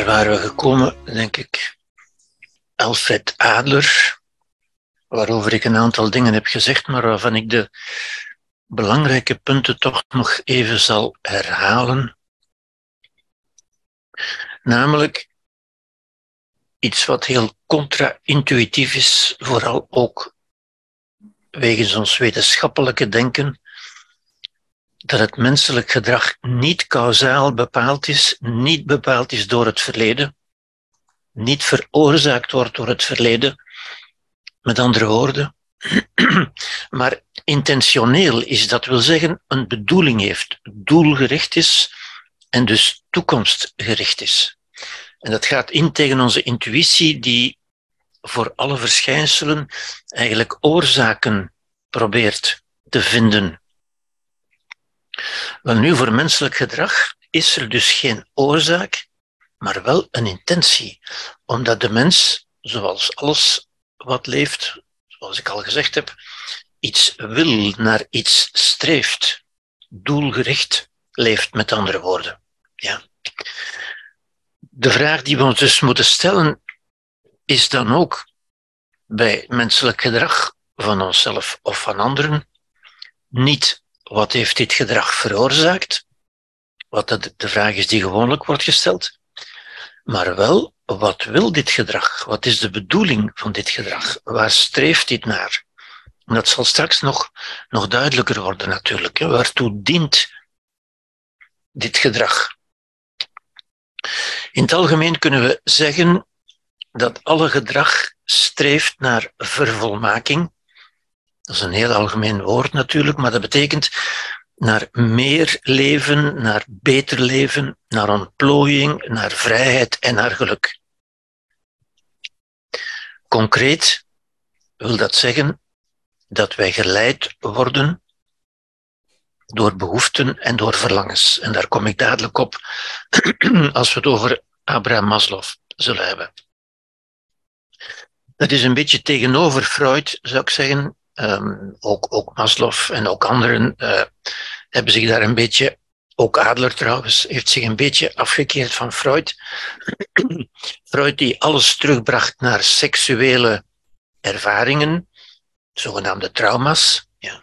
Daar waren we gekomen, denk ik, Alfred Adler, waarover ik een aantal dingen heb gezegd, maar waarvan ik de belangrijke punten toch nog even zal herhalen. Namelijk iets wat heel contra-intuïtief is, vooral ook wegens ons wetenschappelijke denken, dat het menselijk gedrag niet kausaal bepaald is, niet bepaald is door het verleden, niet veroorzaakt wordt door het verleden. Met andere woorden, maar intentioneel is, dat wil zeggen, een bedoeling heeft, doelgericht is en dus toekomstgericht is. En dat gaat in tegen onze intuïtie, die voor alle verschijnselen eigenlijk oorzaken probeert te vinden. Wel nu, voor menselijk gedrag is er dus geen oorzaak, maar wel een intentie. Omdat de mens, zoals alles wat leeft, zoals ik al gezegd heb, iets wil, naar iets streeft, doelgericht leeft, met andere woorden. Ja. De vraag die we ons dus moeten stellen is dan ook bij menselijk gedrag van onszelf of van anderen niet wat heeft dit gedrag veroorzaakt, wat de, vraag is die gewoonlijk wordt gesteld, maar wel wat wil dit gedrag? Wat is de bedoeling van dit gedrag? Waar streeft dit naar? Dat zal straks nog, nog duidelijker worden natuurlijk. Hè. Waartoe dient dit gedrag? In het algemeen kunnen we zeggen dat alle gedrag streeft naar vervolmaking. Dat is een heel algemeen woord natuurlijk, maar dat betekent naar meer leven, naar beter leven, naar ontplooiing, naar vrijheid en naar geluk. Concreet wil dat zeggen dat wij geleid worden door behoeften en door verlangens. En daar kom ik dadelijk op als we het over Abraham Maslow zullen hebben. Dat is een beetje tegenover Freud, zou ik zeggen. Um, ook, ook Maslow en ook anderen uh, hebben zich daar een beetje, ook Adler trouwens, heeft zich een beetje afgekeerd van Freud. Freud die alles terugbracht naar seksuele ervaringen, zogenaamde trauma's. Ja.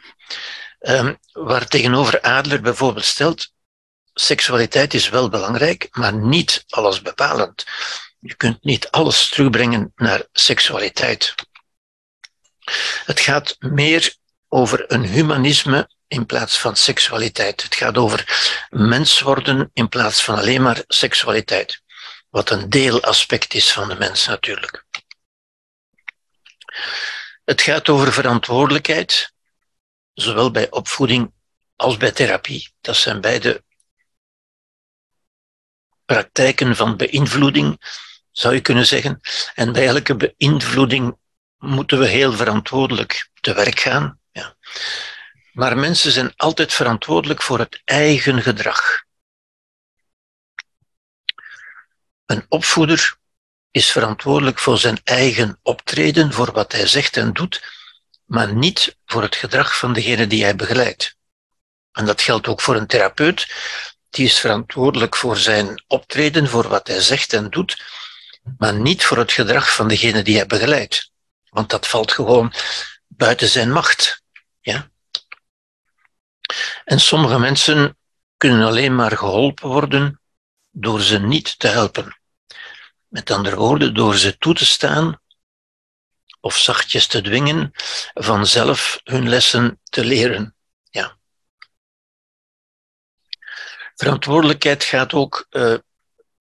Um, waar tegenover Adler bijvoorbeeld stelt, seksualiteit is wel belangrijk, maar niet alles bepalend. Je kunt niet alles terugbrengen naar seksualiteit. Het gaat meer over een humanisme in plaats van seksualiteit. Het gaat over mens worden in plaats van alleen maar seksualiteit. Wat een deelaspect is van de mens natuurlijk. Het gaat over verantwoordelijkheid, zowel bij opvoeding als bij therapie. Dat zijn beide praktijken van beïnvloeding, zou je kunnen zeggen. En bij elke beïnvloeding moeten we heel verantwoordelijk te werk gaan. Ja. Maar mensen zijn altijd verantwoordelijk voor het eigen gedrag. Een opvoeder is verantwoordelijk voor zijn eigen optreden, voor wat hij zegt en doet, maar niet voor het gedrag van degene die hij begeleidt. En dat geldt ook voor een therapeut. Die is verantwoordelijk voor zijn optreden, voor wat hij zegt en doet, maar niet voor het gedrag van degene die hij begeleidt. Want dat valt gewoon buiten zijn macht. Ja? En sommige mensen kunnen alleen maar geholpen worden door ze niet te helpen. Met andere woorden, door ze toe te staan of zachtjes te dwingen vanzelf hun lessen te leren. Ja. Verantwoordelijkheid gaat ook, uh,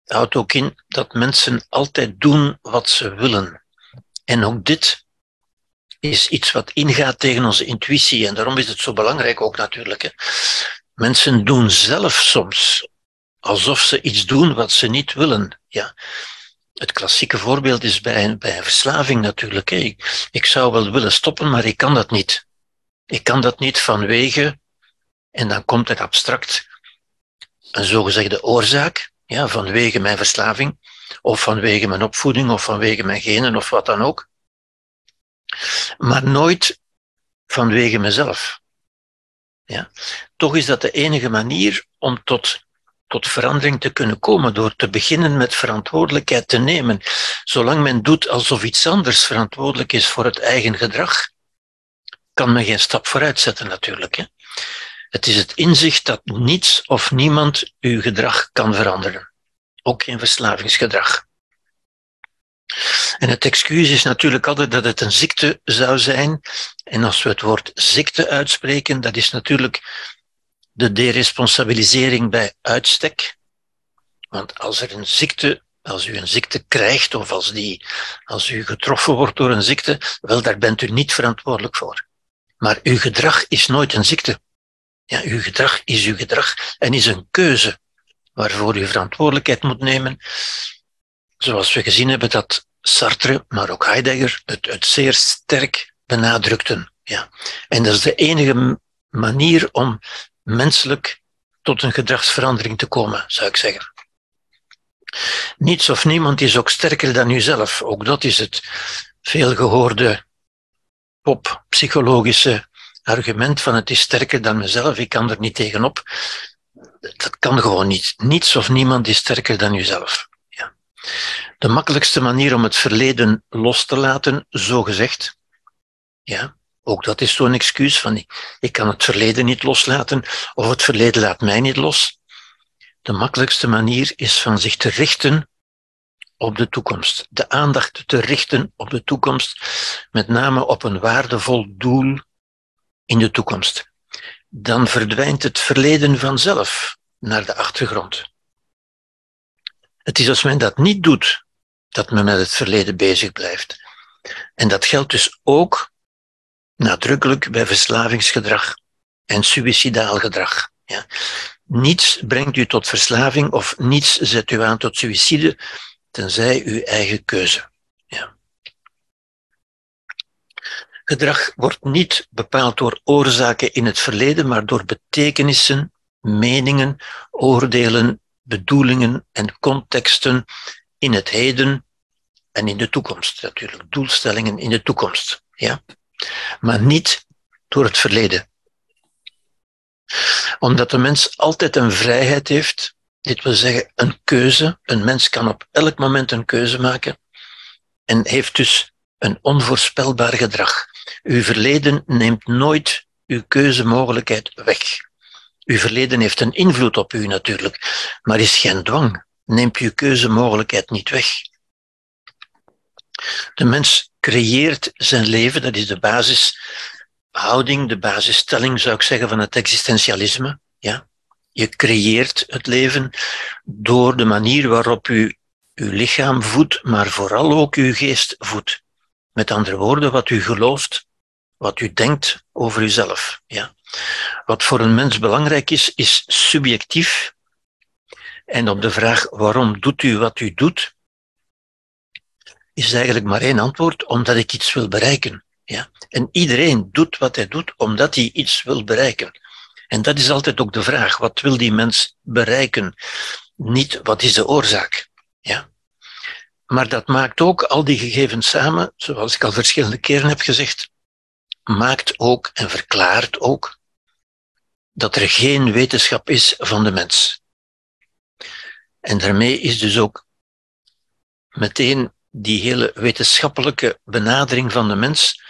houdt ook in dat mensen altijd doen wat ze willen. En ook dit is iets wat ingaat tegen onze intuïtie. En daarom is het zo belangrijk ook natuurlijk. Hè. Mensen doen zelf soms alsof ze iets doen wat ze niet willen. Ja. Het klassieke voorbeeld is bij een, bij een verslaving natuurlijk. Hè. Ik, ik zou wel willen stoppen, maar ik kan dat niet. Ik kan dat niet vanwege, en dan komt er abstract een zogezegde oorzaak, ja, vanwege mijn verslaving, of vanwege mijn opvoeding, of vanwege mijn genen, of wat dan ook maar nooit vanwege mezelf. Ja? Toch is dat de enige manier om tot tot verandering te kunnen komen door te beginnen met verantwoordelijkheid te nemen. Zolang men doet alsof iets anders verantwoordelijk is voor het eigen gedrag, kan men geen stap vooruit zetten natuurlijk. Hè? Het is het inzicht dat niets of niemand uw gedrag kan veranderen. Ook geen verslavingsgedrag. En het excuus is natuurlijk altijd dat het een ziekte zou zijn. En als we het woord ziekte uitspreken, dat is natuurlijk de deresponsabilisering bij uitstek. Want als er een ziekte, als u een ziekte krijgt of als, die, als u getroffen wordt door een ziekte, wel, daar bent u niet verantwoordelijk voor. Maar uw gedrag is nooit een ziekte. Ja, uw gedrag is uw gedrag en is een keuze waarvoor u verantwoordelijkheid moet nemen. Zoals we gezien hebben dat Sartre, maar ook Heidegger het, het zeer sterk benadrukten. Ja. En dat is de enige manier om menselijk tot een gedragsverandering te komen, zou ik zeggen. Niets of niemand is ook sterker dan uzelf. Ook dat is het veelgehoorde pop-psychologische argument van het is sterker dan mezelf, ik kan er niet tegenop. Dat kan gewoon niet. Niets of niemand is sterker dan uzelf. Ja. De makkelijkste manier om het verleden los te laten, zo gezegd, ja, ook dat is zo'n excuus van ik kan het verleden niet loslaten of het verleden laat mij niet los. De makkelijkste manier is van zich te richten op de toekomst. De aandacht te richten op de toekomst, met name op een waardevol doel in de toekomst. Dan verdwijnt het verleden vanzelf naar de achtergrond. Het is als men dat niet doet, dat men met het verleden bezig blijft. En dat geldt dus ook nadrukkelijk bij verslavingsgedrag en suicidaal gedrag. Ja. Niets brengt u tot verslaving of niets zet u aan tot suïcide, tenzij uw eigen keuze. Ja. Gedrag wordt niet bepaald door oorzaken in het verleden, maar door betekenissen, meningen, oordelen, bedoelingen en contexten in het heden en in de toekomst. Natuurlijk, doelstellingen in de toekomst. Ja? Maar niet door het verleden. Omdat de mens altijd een vrijheid heeft, dit wil zeggen een keuze. Een mens kan op elk moment een keuze maken en heeft dus een onvoorspelbaar gedrag. Uw verleden neemt nooit uw keuzemogelijkheid weg. Uw verleden heeft een invloed op u natuurlijk, maar is geen dwang. Neemt uw keuzemogelijkheid niet weg. De mens creëert zijn leven, dat is de basishouding, de basisstelling zou ik zeggen van het existentialisme. Ja? Je creëert het leven door de manier waarop u uw lichaam voedt, maar vooral ook uw geest voedt. Met andere woorden, wat u gelooft, wat u denkt over uzelf. Ja. Wat voor een mens belangrijk is, is subjectief. En op de vraag waarom doet u wat u doet, is eigenlijk maar één antwoord, omdat ik iets wil bereiken. Ja? En iedereen doet wat hij doet omdat hij iets wil bereiken. En dat is altijd ook de vraag, wat wil die mens bereiken? Niet wat is de oorzaak? Ja? Maar dat maakt ook al die gegevens samen, zoals ik al verschillende keren heb gezegd, maakt ook en verklaart ook dat er geen wetenschap is van de mens. En daarmee is dus ook meteen die hele wetenschappelijke benadering van de mens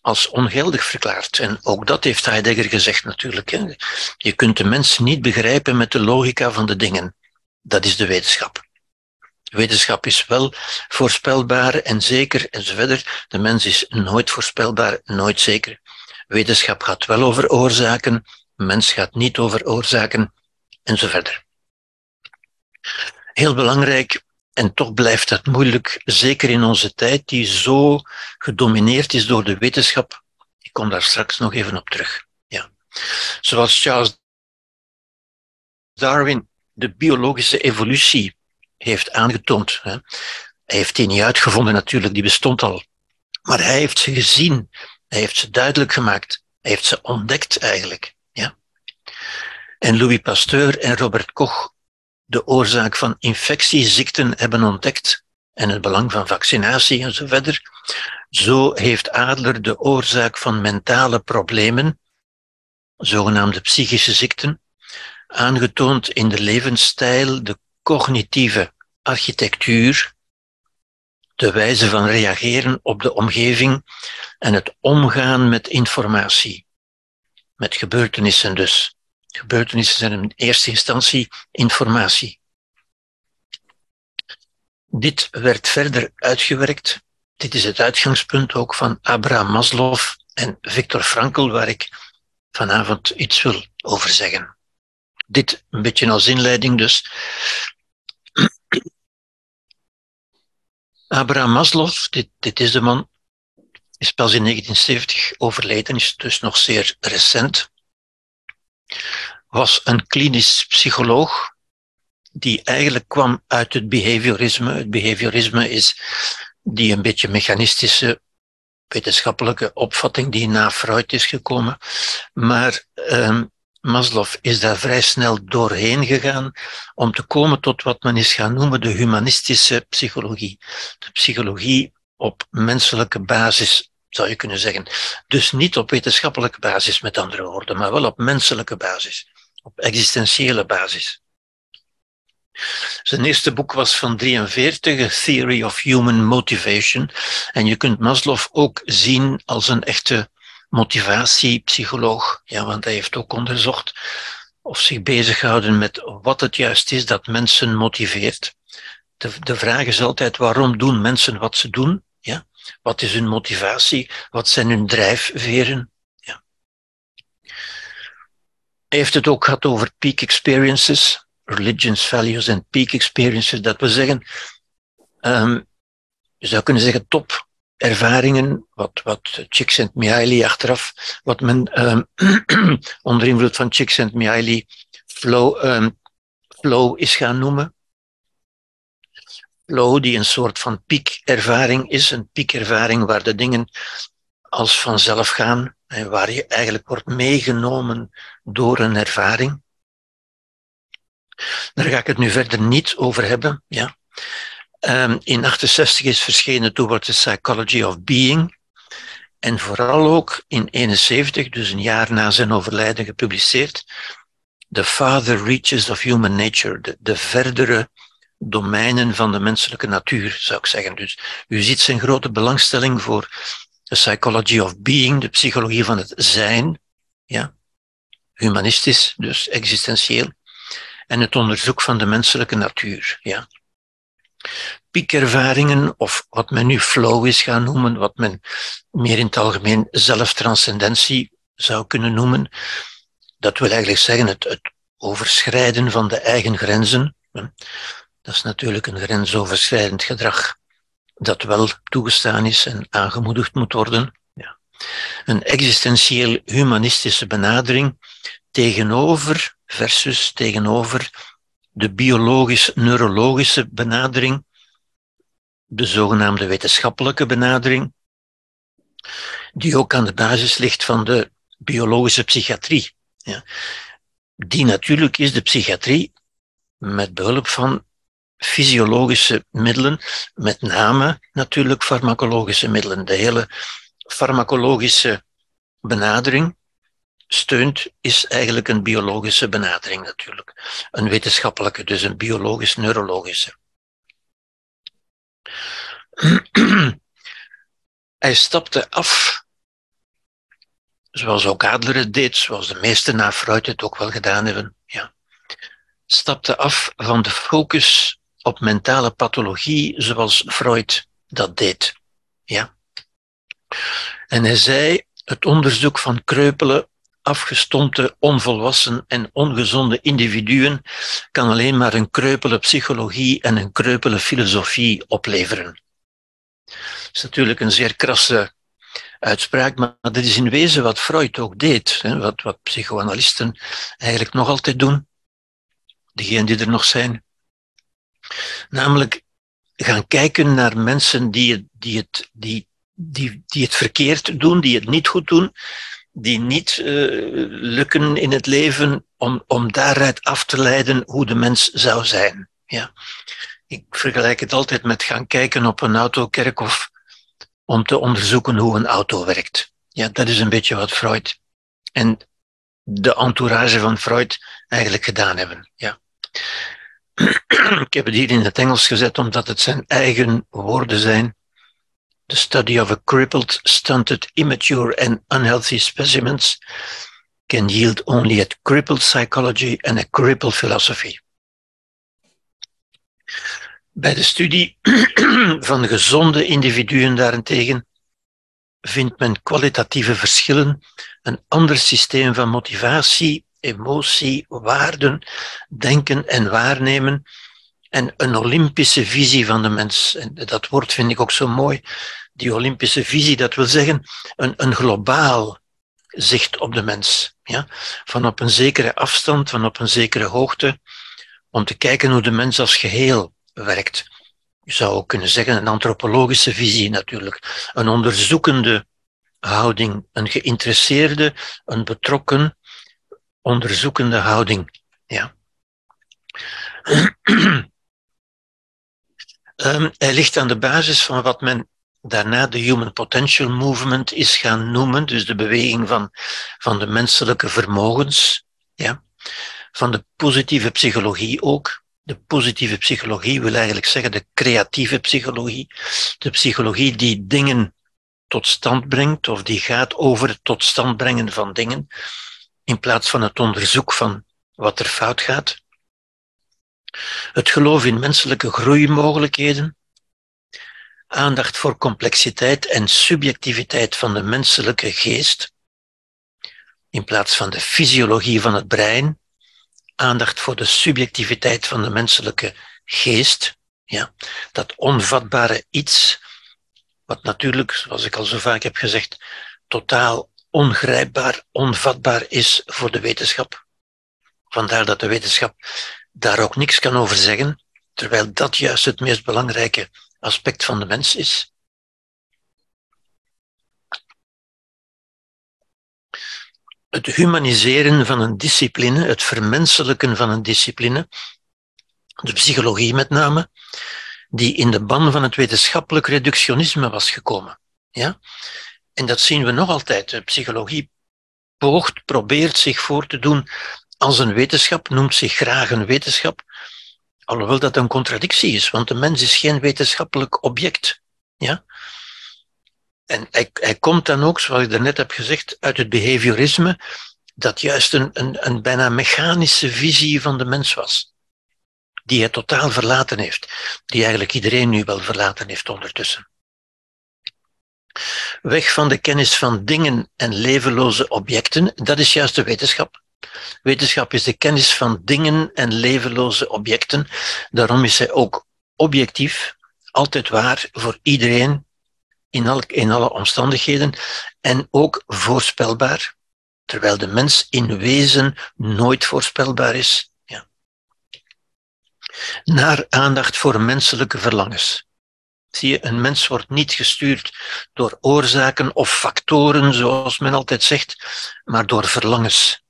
als ongeldig verklaard. En ook dat heeft Heidegger gezegd natuurlijk. Je kunt de mens niet begrijpen met de logica van de dingen. Dat is de wetenschap. Wetenschap is wel voorspelbaar en zeker enzovoort. De mens is nooit voorspelbaar, nooit zeker. Wetenschap gaat wel over oorzaken, mens gaat niet over oorzaken enzovoort. Heel belangrijk, en toch blijft het moeilijk, zeker in onze tijd die zo gedomineerd is door de wetenschap. Ik kom daar straks nog even op terug. Ja. Zoals Charles Darwin de biologische evolutie heeft aangetoond. Hè. Hij heeft die niet uitgevonden natuurlijk, die bestond al. Maar hij heeft ze gezien, hij heeft ze duidelijk gemaakt, hij heeft ze ontdekt eigenlijk. Ja. En Louis Pasteur en Robert Koch de oorzaak van infectieziekten hebben ontdekt en het belang van vaccinatie en zo verder. Zo heeft Adler de oorzaak van mentale problemen, zogenaamde psychische ziekten, aangetoond in de levensstijl, de cognitieve architectuur, de wijze van reageren op de omgeving en het omgaan met informatie, met gebeurtenissen dus. Gebeurtenissen zijn in eerste instantie informatie. Dit werd verder uitgewerkt. Dit is het uitgangspunt ook van Abraham Maslow en Viktor Frankl, waar ik vanavond iets wil over zeggen. Dit een beetje als inleiding dus. Abraham Maslow, dit, dit is de man, is pas in 1970 overleden, is dus nog zeer recent. Was een klinisch psycholoog die eigenlijk kwam uit het behaviorisme. Het behaviorisme is die een beetje mechanistische wetenschappelijke opvatting die na Freud is gekomen. Maar um, Maslow is daar vrij snel doorheen gegaan om te komen tot wat men is gaan noemen de humanistische psychologie. De psychologie op menselijke basis, zou je kunnen zeggen. Dus niet op wetenschappelijke basis, met andere woorden, maar wel op menselijke basis, op existentiële basis. Zijn eerste boek was van 43, A Theory of Human Motivation. En je kunt Maslow ook zien als een echte motivatiepsycholoog. Ja, want hij heeft ook onderzocht of zich bezighouden met wat het juist is dat mensen motiveert. De, de vraag is altijd waarom doen mensen wat ze doen? Ja? Wat is hun motivatie? Wat zijn hun drijfveren? Ja. Hij heeft het ook gehad over peak experiences religions, values en peak experiences. Dat we zeggen, um, je zou kunnen zeggen top ervaringen, wat, wat Csikszentmihalyi achteraf, wat men um, onder invloed van Csikszentmihalyi flow, um, flow is gaan noemen. Flow die een soort van piekervaring is, een piekervaring waar de dingen als vanzelf gaan en waar je eigenlijk wordt meegenomen door een ervaring. Daar ga ik het nu verder niet over hebben. Ja. Um, in 68 is verschenen Towards the Psychology of Being. En vooral ook in 71, dus een jaar na zijn overlijden, gepubliceerd. The Father Reaches of Human Nature. De, de verdere domeinen van de menselijke natuur, zou ik zeggen. Dus u ziet zijn grote belangstelling voor de psychology of being, de psychologie van het zijn, ja, humanistisch, dus existentieel en het onderzoek van de menselijke natuur. Ja. Piekervaringen, of wat men nu flow is gaan noemen, wat men meer in het algemeen zelftranscendentie zou kunnen noemen, dat wil eigenlijk zeggen het, het overschrijden van de eigen grenzen. Dat is natuurlijk een grensoverschrijdend gedrag dat wel toegestaan is en aangemoedigd moet worden. Ja. Een existentieel humanistische benadering tegenover versus tegenover de biologisch-neurologische benadering, de zogenaamde wetenschappelijke benadering, die ook aan de basis ligt van de biologische psychiatrie. Ja. Die natuurlijk is de psychiatrie met behulp van fysiologische middelen, met name natuurlijk farmacologische middelen. De hele farmacologische benadering steunt, is eigenlijk een biologische benadering natuurlijk. Een wetenschappelijke, dus een biologisch-neurologische. Hij stapte af, zoals ook Adler het deed, zoals de meesten na Freud het ook wel gedaan hebben, ja. stapte af van de focus op mentale pathologie, zoals Freud dat deed. Ja. En hij zei, het onderzoek van kreupelen afgestompte, onvolwassen en ongezonde individuen kan alleen maar een kreupele psychologie en een kreupele filosofie opleveren. Dat is natuurlijk een zeer krasse uitspraak, maar dat is in wezen wat Freud ook deed, wat, wat psychoanalisten eigenlijk nog altijd doen, diegenen die er nog zijn. Namelijk gaan kijken naar mensen die het, die het, die, die, die het verkeerd doen, die het niet goed doen, die niet uh, lukken in het leven om, om daaruit af te leiden hoe de mens zou zijn. Ja. Ik vergelijk het altijd met gaan kijken op een autokerkhof om te onderzoeken hoe een auto werkt. Ja, dat is een beetje wat Freud. En de entourage van Freud eigenlijk gedaan hebben. Ja. Ik heb het hier in het Engels gezet omdat het zijn eigen woorden zijn. The study of a crippled, stunted, immature and unhealthy specimens can yield only a crippled psychology and a crippled philosophy. Bij de studie van gezonde individuen daarentegen vindt men kwalitatieve verschillen, een ander systeem van motivatie, emotie, waarden, denken en waarnemen en een Olympische visie van de mens. En dat woord vind ik ook zo mooi. Die Olympische visie, dat wil zeggen een, een globaal zicht op de mens. Ja? Van op een zekere afstand, van op een zekere hoogte, om te kijken hoe de mens als geheel werkt. Je zou ook kunnen zeggen een antropologische visie natuurlijk. Een onderzoekende houding, een geïnteresseerde, een betrokken, onderzoekende houding. Ja. um, hij ligt aan de basis van wat men daarna de Human Potential Movement is gaan noemen, dus de beweging van, van de menselijke vermogens, ja. van de positieve psychologie ook. De positieve psychologie wil eigenlijk zeggen de creatieve psychologie, de psychologie die dingen tot stand brengt, of die gaat over het tot stand brengen van dingen, in plaats van het onderzoek van wat er fout gaat. Het geloof in menselijke groeimogelijkheden, aandacht voor complexiteit en subjectiviteit van de menselijke geest, in plaats van de fysiologie van het brein, aandacht voor de subjectiviteit van de menselijke geest, ja, dat onvatbare iets, wat natuurlijk, zoals ik al zo vaak heb gezegd, totaal ongrijpbaar, onvatbaar is voor de wetenschap. Vandaar dat de wetenschap daar ook niks kan over zeggen, terwijl dat juist het meest belangrijke aspect van de mens is. Het humaniseren van een discipline, het vermenselijken van een discipline, de psychologie met name, die in de ban van het wetenschappelijk reductionisme was gekomen. Ja? En dat zien we nog altijd. De psychologie poogt, probeert zich voor te doen als een wetenschap, noemt zich graag een wetenschap, alhoewel dat een contradictie is, want de mens is geen wetenschappelijk object. Ja? En hij, hij komt dan ook, zoals ik daarnet heb gezegd, uit het behaviorisme, dat juist een, een, een bijna mechanische visie van de mens was die hij totaal verlaten heeft, die eigenlijk iedereen nu wel verlaten heeft ondertussen. Weg van de kennis van dingen en levenloze objecten, dat is juist de wetenschap. Wetenschap is de kennis van dingen en levenloze objecten. Daarom is zij ook objectief, altijd waar voor iedereen, in, al, in alle omstandigheden, en ook voorspelbaar, terwijl de mens in wezen nooit voorspelbaar is naar aandacht voor menselijke verlangens. Zie je, een mens wordt niet gestuurd door oorzaken of factoren, zoals men altijd zegt, maar door verlangens.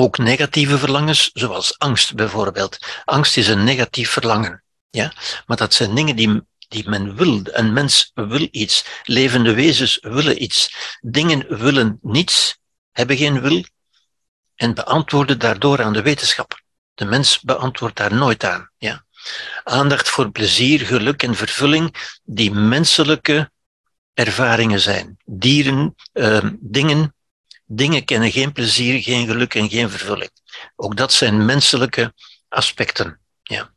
Ook negatieve verlangens, zoals angst bijvoorbeeld. Angst is een negatief verlangen. Ja? Maar dat zijn dingen die, die men wil. Een mens wil iets. Levende wezens willen iets. Dingen willen niets, hebben geen wil en beantwoorden daardoor aan de wetenschap. De mens beantwoordt daar nooit aan. Ja? Aandacht voor plezier, geluk en vervulling, die menselijke ervaringen zijn. Dieren, uh, dingen, dingen kennen geen plezier, geen geluk en geen vervulling. Ook dat zijn menselijke aspecten. Ja.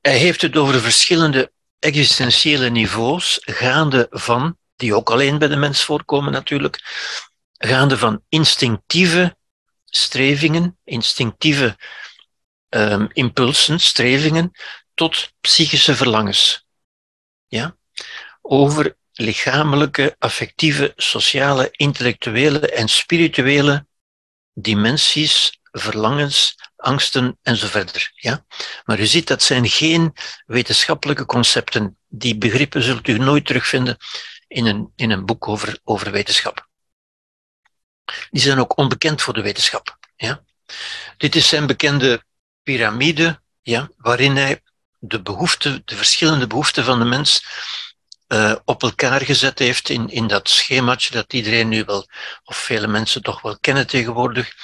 Hij heeft het over verschillende existentiële niveaus, gaande van, die ook alleen bij de mens voorkomen natuurlijk, gaande van instinctieve strevingen, instinctieve um, impulsen, strevingen, tot psychische verlangens. Ja? Over lichamelijke, affectieve, sociale, intellectuele en spirituele dimensies, verlangens, angsten enzovoort. Ja? Maar u ziet, dat zijn geen wetenschappelijke concepten. Die begrippen zult u nooit terugvinden in een, in een boek over, over wetenschap die zijn ook onbekend voor de wetenschap. Ja? Dit is zijn bekende piramide, ja, waarin hij de behoeften, de verschillende behoeften van de mens uh, op elkaar gezet heeft in, in dat schemaatje dat iedereen nu wel, of vele mensen toch wel kennen tegenwoordig,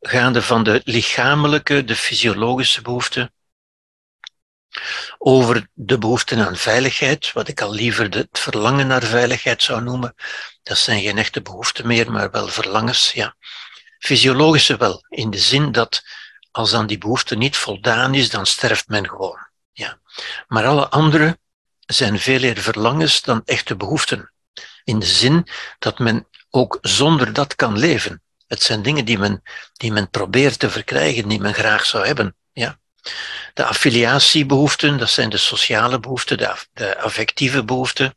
gaande van de lichamelijke, de fysiologische behoeften, over de behoeften aan veiligheid, wat ik al liever het verlangen naar veiligheid zou noemen. Dat zijn geen echte behoeften meer, maar wel verlangens, ja. Fysiologische wel, in de zin dat als dan die behoefte niet voldaan is, dan sterft men gewoon. Ja. Maar alle andere zijn veel meer verlangens dan echte behoeften. In de zin dat men ook zonder dat kan leven. Het zijn dingen die men, die men probeert te verkrijgen, die men graag zou hebben. Ja. De affiliatiebehoeften, dat zijn de sociale behoeften, de, de affectieve behoeften.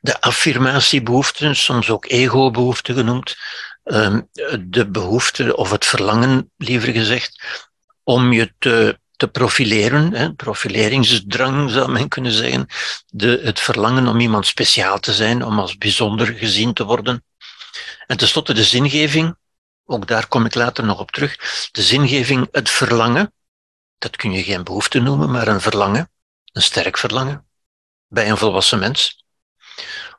De affirmatiebehoeften, soms ook ego-behoeften genoemd. Ehm, de behoefte, of het verlangen, liever gezegd, om je te, te profileren. Hè, profileringsdrang zou men kunnen zeggen. De, het verlangen om iemand speciaal te zijn, om als bijzonder gezien te worden. En tenslotte de zingeving, ook daar kom ik later nog op terug. De zingeving, het verlangen, dat kun je geen behoefte noemen, maar een verlangen, een sterk verlangen, bij een volwassen mens,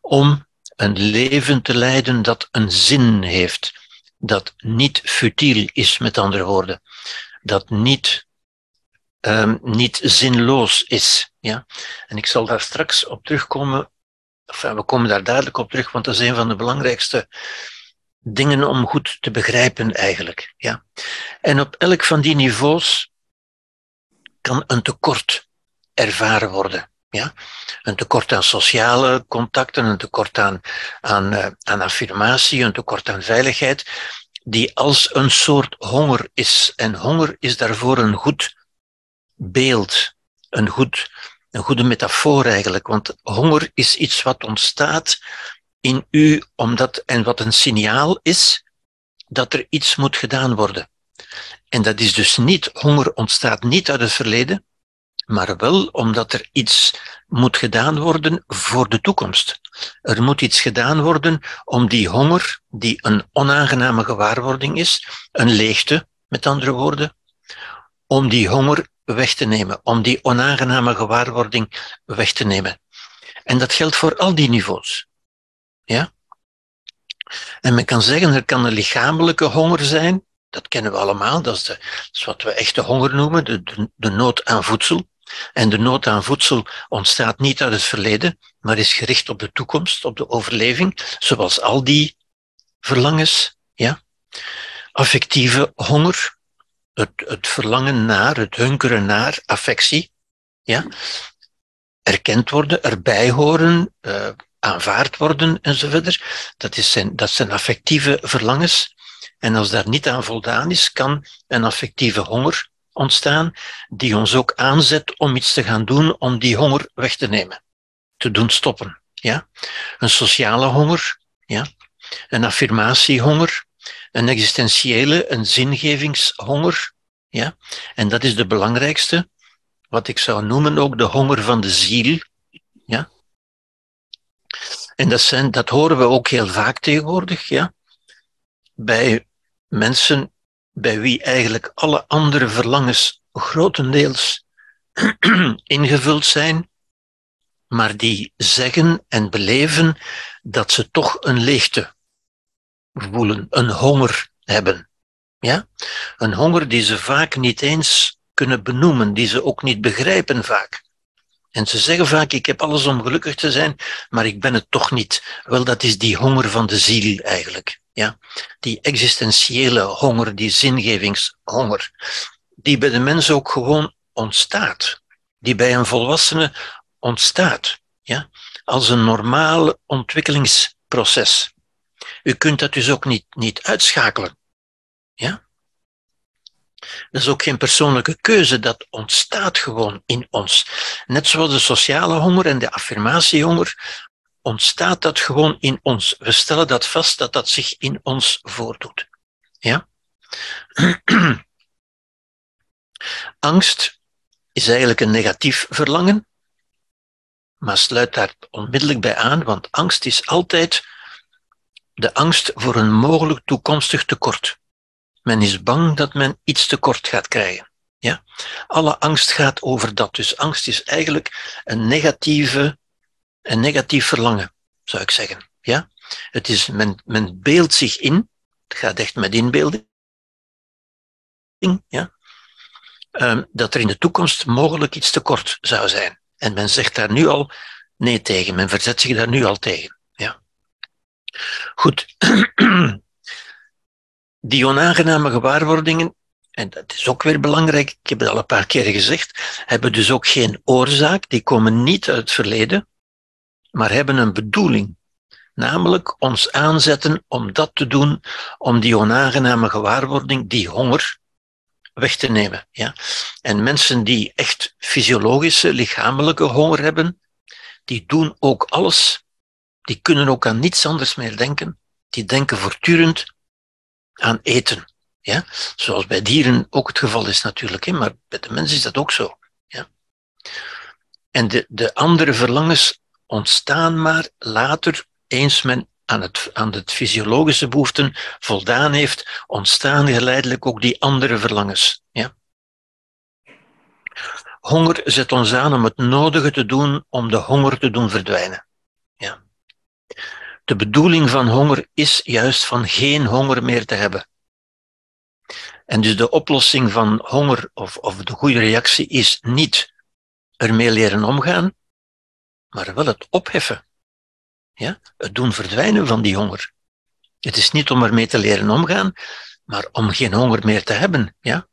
om een leven te leiden dat een zin heeft, dat niet futiel is, met andere woorden, dat niet, um, niet zinloos is. Ja? En ik zal daar straks op terugkomen, we komen daar dadelijk op terug, want dat is een van de belangrijkste dingen om goed te begrijpen eigenlijk. Ja. En op elk van die niveaus kan een tekort ervaren worden. Ja? Een tekort aan sociale contacten, een tekort aan, aan, uh, aan affirmatie, een tekort aan veiligheid, die als een soort honger is. En honger is daarvoor een goed beeld, een, goed, een goede metafoor eigenlijk. Want honger is iets wat ontstaat in u, omdat, en wat een signaal is dat er iets moet gedaan worden. En dat is dus niet, honger ontstaat niet uit het verleden, maar wel omdat er iets moet gedaan worden voor de toekomst. Er moet iets gedaan worden om die honger, die een onaangename gewaarwording is, een leegte, met andere woorden, om die honger weg te nemen, om die onaangename gewaarwording weg te nemen. En dat geldt voor al die niveaus. Ja? En men kan zeggen, er kan een lichamelijke honger zijn, dat kennen we allemaal, dat is, de, dat is wat we echte honger noemen, de, de, de nood aan voedsel. En de nood aan voedsel ontstaat niet uit het verleden, maar is gericht op de toekomst, op de overleving, zoals al die verlangens. Ja? Affectieve honger, het, het verlangen naar, het hunkeren naar affectie. Ja? Erkend worden, erbij horen, uh, aanvaard worden enzovoort. Dat, is zijn, dat zijn affectieve verlangens. En als daar niet aan voldaan is, kan een affectieve honger ontstaan, die ons ook aanzet om iets te gaan doen om die honger weg te nemen, te doen stoppen. Ja? Een sociale honger, ja? een affirmatiehonger, een existentiële, een zingevingshonger. Ja? En dat is de belangrijkste, wat ik zou noemen ook de honger van de ziel. Ja? En dat, zijn, dat horen we ook heel vaak tegenwoordig, ja? bij mensen bij wie eigenlijk alle andere verlangens grotendeels ingevuld zijn, maar die zeggen en beleven dat ze toch een leegte voelen, een honger hebben. Ja? Een honger die ze vaak niet eens kunnen benoemen, die ze ook niet begrijpen vaak. En ze zeggen vaak, ik heb alles om gelukkig te zijn, maar ik ben het toch niet. Wel, dat is die honger van de ziel eigenlijk. Ja? Die existentiële honger, die zingevingshonger, die bij de mens ook gewoon ontstaat. Die bij een volwassene ontstaat. Ja? Als een normaal ontwikkelingsproces. U kunt dat dus ook niet, niet uitschakelen. Ja? Dat is ook geen persoonlijke keuze, dat ontstaat gewoon in ons. Net zoals de sociale honger en de affirmatiehonger ontstaat dat gewoon in ons. We stellen dat vast dat dat zich in ons voordoet. Ja? Angst is eigenlijk een negatief verlangen, maar sluit daar onmiddellijk bij aan, want angst is altijd de angst voor een mogelijk toekomstig tekort. Men is bang dat men iets tekort gaat krijgen. Ja? Alle angst gaat over dat. Dus angst is eigenlijk een, negatieve, een negatief verlangen, zou ik zeggen. Ja? Het is, men, men beeldt zich in, het gaat echt met inbeelding, ja? Um, dat er in de toekomst mogelijk iets tekort zou zijn. En men zegt daar nu al nee tegen, men verzet zich daar nu al tegen. Goed. Die onaangename gewaarwordingen, en dat is ook weer belangrijk, ik heb het al een paar keer gezegd, hebben dus ook geen oorzaak, die komen niet uit het verleden, maar hebben een bedoeling. Namelijk ons aanzetten om dat te doen, om die onaangename gewaarwording, die honger, weg te nemen. Ja? En mensen die echt fysiologische, lichamelijke honger hebben, die doen ook alles, die kunnen ook aan niets anders meer denken. Die denken voortdurend aan eten. Ja? Zoals bij dieren ook het geval is natuurlijk, hè? maar bij de mens is dat ook zo. Ja? En de, de andere verlangens ontstaan maar later, eens men aan het, aan het fysiologische behoeften voldaan heeft, ontstaan geleidelijk ook die andere verlangens. Ja? Honger zet ons aan om het nodige te doen om de honger te doen verdwijnen. De bedoeling van honger is juist van geen honger meer te hebben. En dus de oplossing van honger of, of de goede reactie is niet ermee leren omgaan, maar wel het opheffen. Ja? Het doen verdwijnen van die honger. Het is niet om ermee te leren omgaan, maar om geen honger meer te hebben. Ja?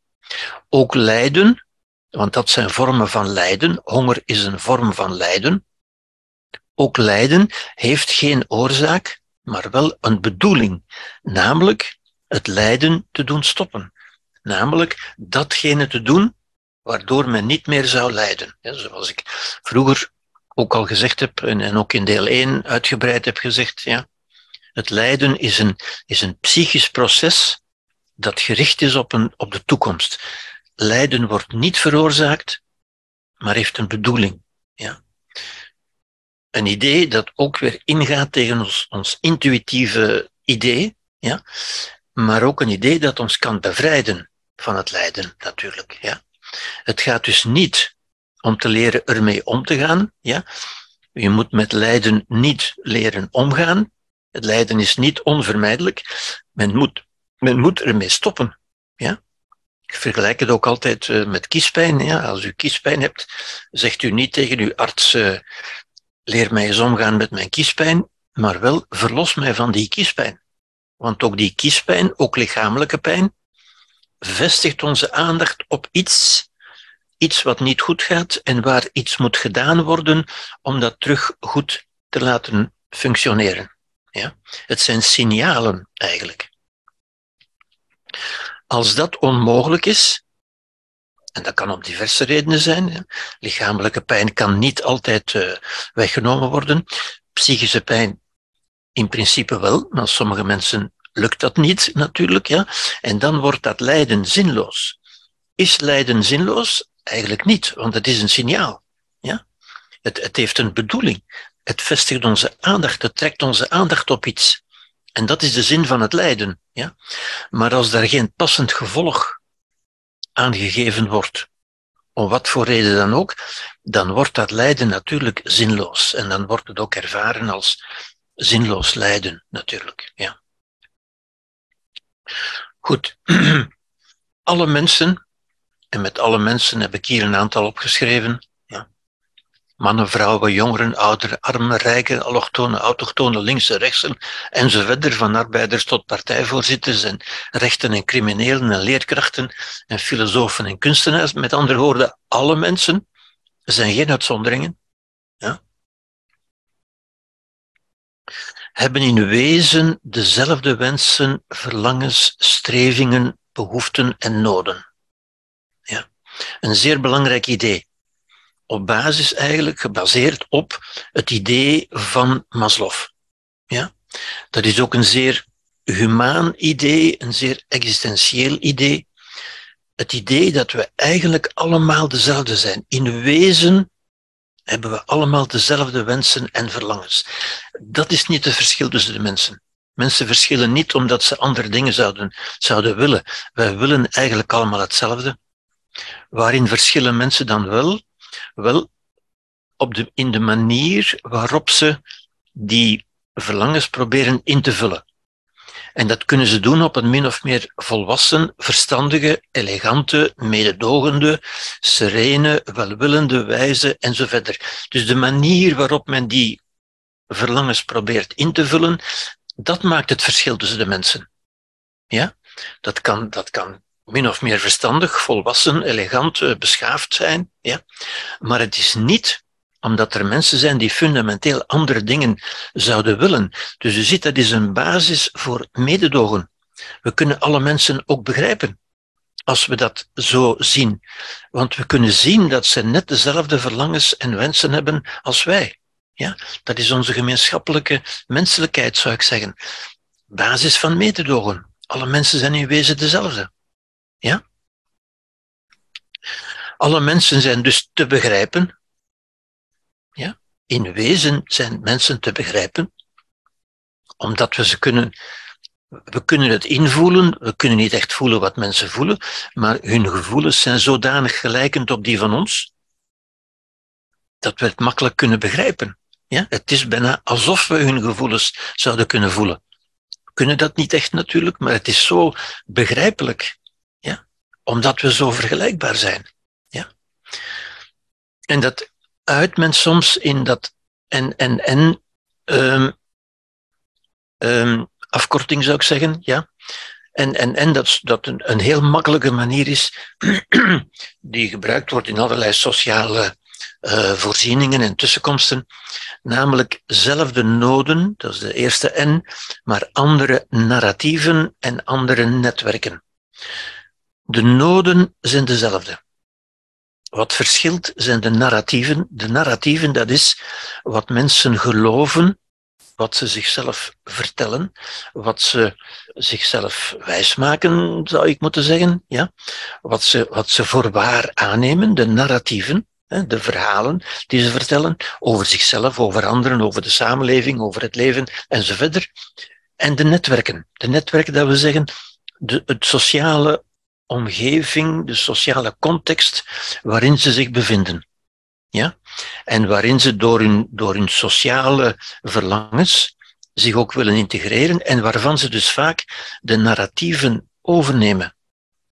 Ook lijden, want dat zijn vormen van lijden. Honger is een vorm van lijden. Ook lijden heeft geen oorzaak, maar wel een bedoeling, namelijk het lijden te doen stoppen. Namelijk datgene te doen waardoor men niet meer zou lijden. Zoals ik vroeger ook al gezegd heb en, en ook in deel 1 uitgebreid heb gezegd, ja, het lijden is een, is een psychisch proces dat gericht is op, een, op de toekomst. Lijden wordt niet veroorzaakt, maar heeft een bedoeling. Ja. Een idee dat ook weer ingaat tegen ons, ons intuïtieve idee, ja, maar ook een idee dat ons kan bevrijden van het lijden, natuurlijk. Ja. Het gaat dus niet om te leren ermee om te gaan. Ja? Je moet met lijden niet leren omgaan. Het lijden is niet onvermijdelijk. Men moet, men moet ermee stoppen. Ja? Ik vergelijk het ook altijd uh, met kiespijn. Ja? Als u kiespijn hebt, zegt u niet tegen uw arts: uh, leer mij eens omgaan met mijn kiespijn, maar wel verlos mij van die kiespijn. Want ook die kiespijn, ook lichamelijke pijn, vestigt onze aandacht op iets iets wat niet goed gaat en waar iets moet gedaan worden om dat terug goed te laten functioneren. Ja? Het zijn signalen eigenlijk. Als dat onmogelijk is, en dat kan om diverse redenen zijn, lichamelijke pijn kan niet altijd uh, weggenomen worden, psychische pijn in principe wel, maar sommige mensen lukt dat niet natuurlijk, ja? en dan wordt dat lijden zinloos. Is lijden zinloos? Eigenlijk niet, want het is een signaal. Ja? Het, het heeft een bedoeling. Het vestigt onze aandacht, het trekt onze aandacht op iets. En dat is de zin van het lijden. Ja? Maar als daar geen passend gevolg aangegeven wordt, om wat voor reden dan ook, dan wordt dat lijden natuurlijk zinloos. En dan wordt het ook ervaren als zinloos lijden, natuurlijk. Ja. Goed. Alle mensen en met alle mensen heb ik hier een aantal opgeschreven. Ja. Mannen, vrouwen, jongeren, ouderen, armen, rijken, allochtonen, autochtonen, linkse, rechtsen enzovoort. Van arbeiders tot partijvoorzitters en rechten en criminelen en leerkrachten en filosofen en kunstenaars. Met andere woorden, alle mensen zijn geen uitzonderingen. Ja. Hebben in wezen dezelfde wensen, verlangens, strevingen, behoeften en noden. Een zeer belangrijk idee. Op basis eigenlijk gebaseerd op het idee van Maslow. Ja? Dat is ook een zeer humaan idee, een zeer existentieel idee. Het idee dat we eigenlijk allemaal dezelfde zijn. In wezen hebben we allemaal dezelfde wensen en verlangens. Dat is niet het verschil tussen de mensen. Mensen verschillen niet omdat ze andere dingen zouden, zouden willen. Wij willen eigenlijk allemaal hetzelfde. Waarin verschillen mensen dan wel? Wel, op de, in de manier waarop ze die verlangens proberen in te vullen. En dat kunnen ze doen op een min of meer volwassen, verstandige, elegante, mededogende, serene, welwillende wijze enzovoort. Dus de manier waarop men die verlangens probeert in te vullen, dat maakt het verschil tussen de mensen. Ja? Dat kan, dat kan min of meer verstandig, volwassen, elegant, eh, beschaafd zijn. Ja? Maar het is niet omdat er mensen zijn die fundamenteel andere dingen zouden willen. Dus je ziet, dat is een basis voor mededogen. We kunnen alle mensen ook begrijpen als we dat zo zien. Want we kunnen zien dat ze net dezelfde verlangens en wensen hebben als wij. Ja, dat is onze gemeenschappelijke menselijkheid, zou ik zeggen. Basis van mededogen. Alle mensen zijn in wezen dezelfde. Ja? Alle mensen zijn dus te begrijpen. Ja? In wezen zijn mensen te begrijpen, omdat we ze kunnen, we kunnen het invoelen, we kunnen niet echt voelen wat mensen voelen, maar hun gevoelens zijn zodanig gelijkend op die van ons, dat we het makkelijk kunnen begrijpen. Ja? Het is bijna alsof we hun gevoelens zouden kunnen voelen. We kunnen dat niet echt natuurlijk, maar het is zo begrijpelijk omdat we zo vergelijkbaar zijn. Ja? En dat uit men soms in dat en, en, en um, um, afkorting zou ik zeggen, ja. En, en, en dat, dat een, een heel makkelijke manier is, die gebruikt wordt in allerlei sociale uh, voorzieningen en tussenkomsten, namelijk zelfde noden, dat is de eerste N, maar andere narratieven en andere netwerken. De noden zijn dezelfde. Wat verschilt zijn de narratieven. De narratieven, dat is wat mensen geloven, wat ze zichzelf vertellen, wat ze zichzelf wijsmaken, zou ik moeten zeggen. Ja? Wat, ze, wat ze voor waar aannemen, de narratieven, de verhalen die ze vertellen over zichzelf, over anderen, over de samenleving, over het leven enzovoort. En de netwerken. De netwerken, dat we zeggen, de, het sociale omgeving, de sociale context waarin ze zich bevinden. Ja? En waarin ze door hun, door hun sociale verlangens zich ook willen integreren en waarvan ze dus vaak de narratieven overnemen.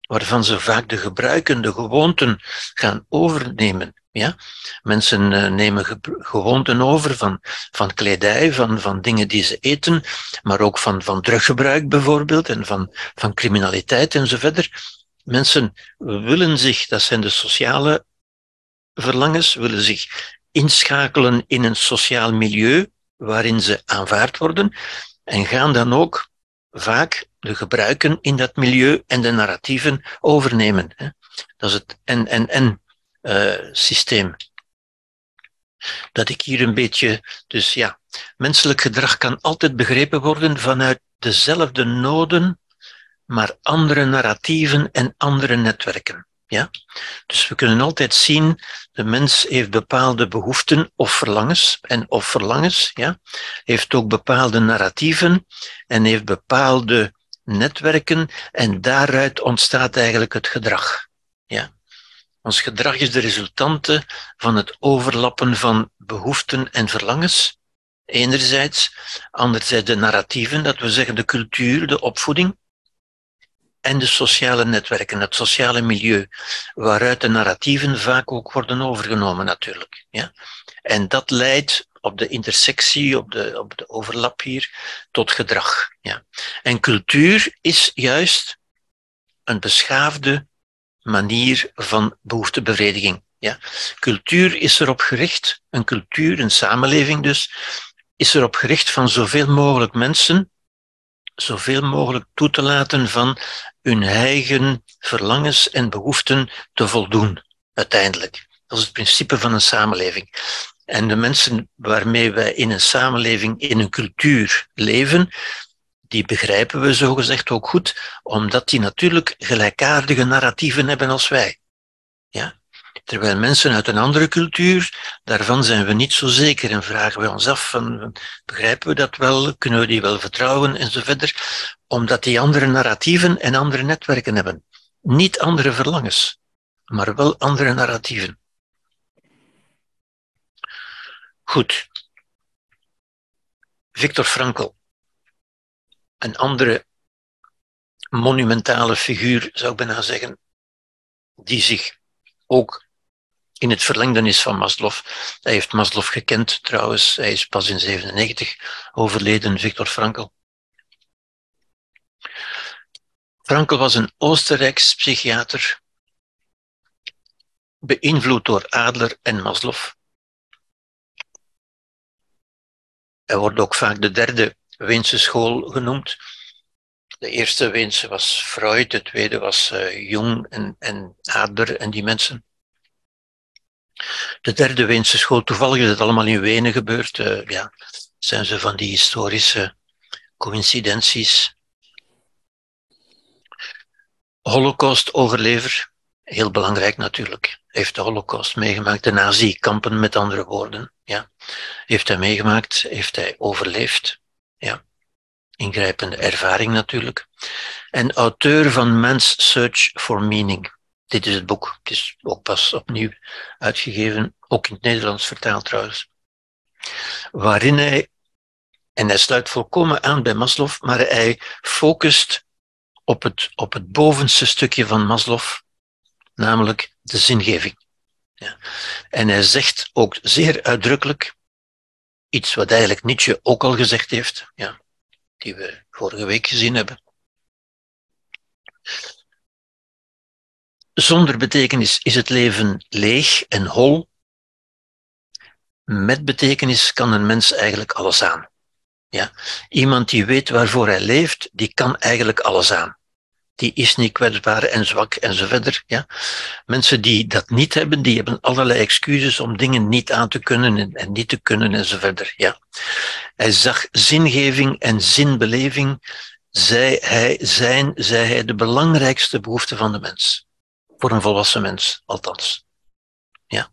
Waarvan ze vaak de gebruiken, de gewoonten gaan overnemen. Ja? Mensen uh, nemen ge gewoonten over van, van kledij, van, van dingen die ze eten, maar ook van, van druggebruik bijvoorbeeld en van, van criminaliteit enzovoort. Mensen willen zich, dat zijn de sociale verlangens, willen zich inschakelen in een sociaal milieu waarin ze aanvaard worden en gaan dan ook vaak de gebruiken in dat milieu en de narratieven overnemen. Dat is het Eh, dat ik hier een beetje, dus ja, menselijk gedrag kan altijd begrepen worden vanuit dezelfde noden maar andere narratieven en andere netwerken. Ja? Dus we kunnen altijd zien, de mens heeft bepaalde behoeften of verlangens, en of verlangens, ja, heeft ook bepaalde narratieven en heeft bepaalde netwerken, en daaruit ontstaat eigenlijk het gedrag. Ja? Ons gedrag is de resultante van het overlappen van behoeften en verlangens, enerzijds, anderzijds de narratieven, dat we zeggen de cultuur, de opvoeding, en de sociale netwerken, het sociale milieu, waaruit de narratieven vaak ook worden overgenomen natuurlijk. Ja? En dat leidt op de intersectie, op de, op de overlap hier, tot gedrag. Ja? En cultuur is juist een beschaafde manier van behoeftebevrediging. Ja? Cultuur is erop gericht, een cultuur, een samenleving dus, is erop gericht van zoveel mogelijk mensen zoveel mogelijk toe te laten van hun eigen verlangens en behoeften te voldoen, uiteindelijk. Dat is het principe van een samenleving. En de mensen waarmee wij in een samenleving, in een cultuur leven, die begrijpen we zogezegd ook goed, omdat die natuurlijk gelijkaardige narratieven hebben als wij. Ja? Terwijl mensen uit een andere cultuur, daarvan zijn we niet zo zeker en vragen we ons af van, begrijpen we dat wel, kunnen we die wel vertrouwen enzovoort, omdat die andere narratieven en andere netwerken hebben. Niet andere verlangens. maar wel andere narratieven. Goed. Victor Frankl, een andere monumentale figuur, zou ik bijna zeggen, die zich ook in het verlengde is van Maslow. Hij heeft Maslow gekend trouwens, hij is pas in 97 overleden, Victor Frankl. Frankl was een Oostenrijks psychiater, beïnvloed door Adler en Maslow. Hij wordt ook vaak de derde Weense school genoemd. De eerste Weense was Freud, de tweede was uh, Jung en, en Adler en die mensen. De derde Weense school, toevallig is het allemaal in Wenen gebeurd. Uh, ja, zijn ze van die historische coincidenties. Holocaust-overlever, heel belangrijk natuurlijk. Heeft de Holocaust meegemaakt, de nazi-kampen met andere woorden. Ja. Heeft hij meegemaakt, heeft hij overleefd. Ja. Ingrijpende ervaring natuurlijk. En auteur van Man's Search for Meaning. Dit is het boek. Het is ook pas opnieuw uitgegeven, ook in het Nederlands vertaald trouwens. Waarin hij, en hij sluit volkomen aan bij Maslow, maar hij focust op het, op het bovenste stukje van Maslow, namelijk de zingeving. Ja. En hij zegt ook zeer uitdrukkelijk iets wat eigenlijk Nietzsche ook al gezegd heeft, ja, die we vorige week gezien hebben. Zonder betekenis is het leven leeg en hol. Met betekenis kan een mens eigenlijk alles aan. Ja? Iemand die weet waarvoor hij leeft, die kan eigenlijk alles aan. Die is niet kwetsbaar en zwak en zo verder. Ja? Mensen die dat niet hebben, die hebben allerlei excuses om dingen niet aan te kunnen en, en niet te kunnen en zo verder. Ja? Hij zag zingeving en zinbeleving, zij hij, zijn, zij hij de belangrijkste behoefte van de mens. Voor een volwassen mens, althans. Ja.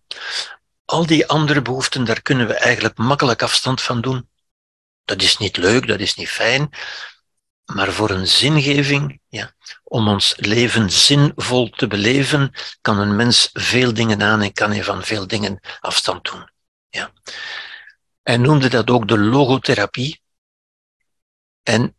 Al die andere behoeften, daar kunnen we eigenlijk makkelijk afstand van doen. Dat is niet leuk, dat is niet fijn. Maar voor een zingeving, ja, om ons leven zinvol te beleven, kan een mens veel dingen aan en kan hij van veel dingen afstand doen. Ja. Hij noemde dat ook de logotherapie. En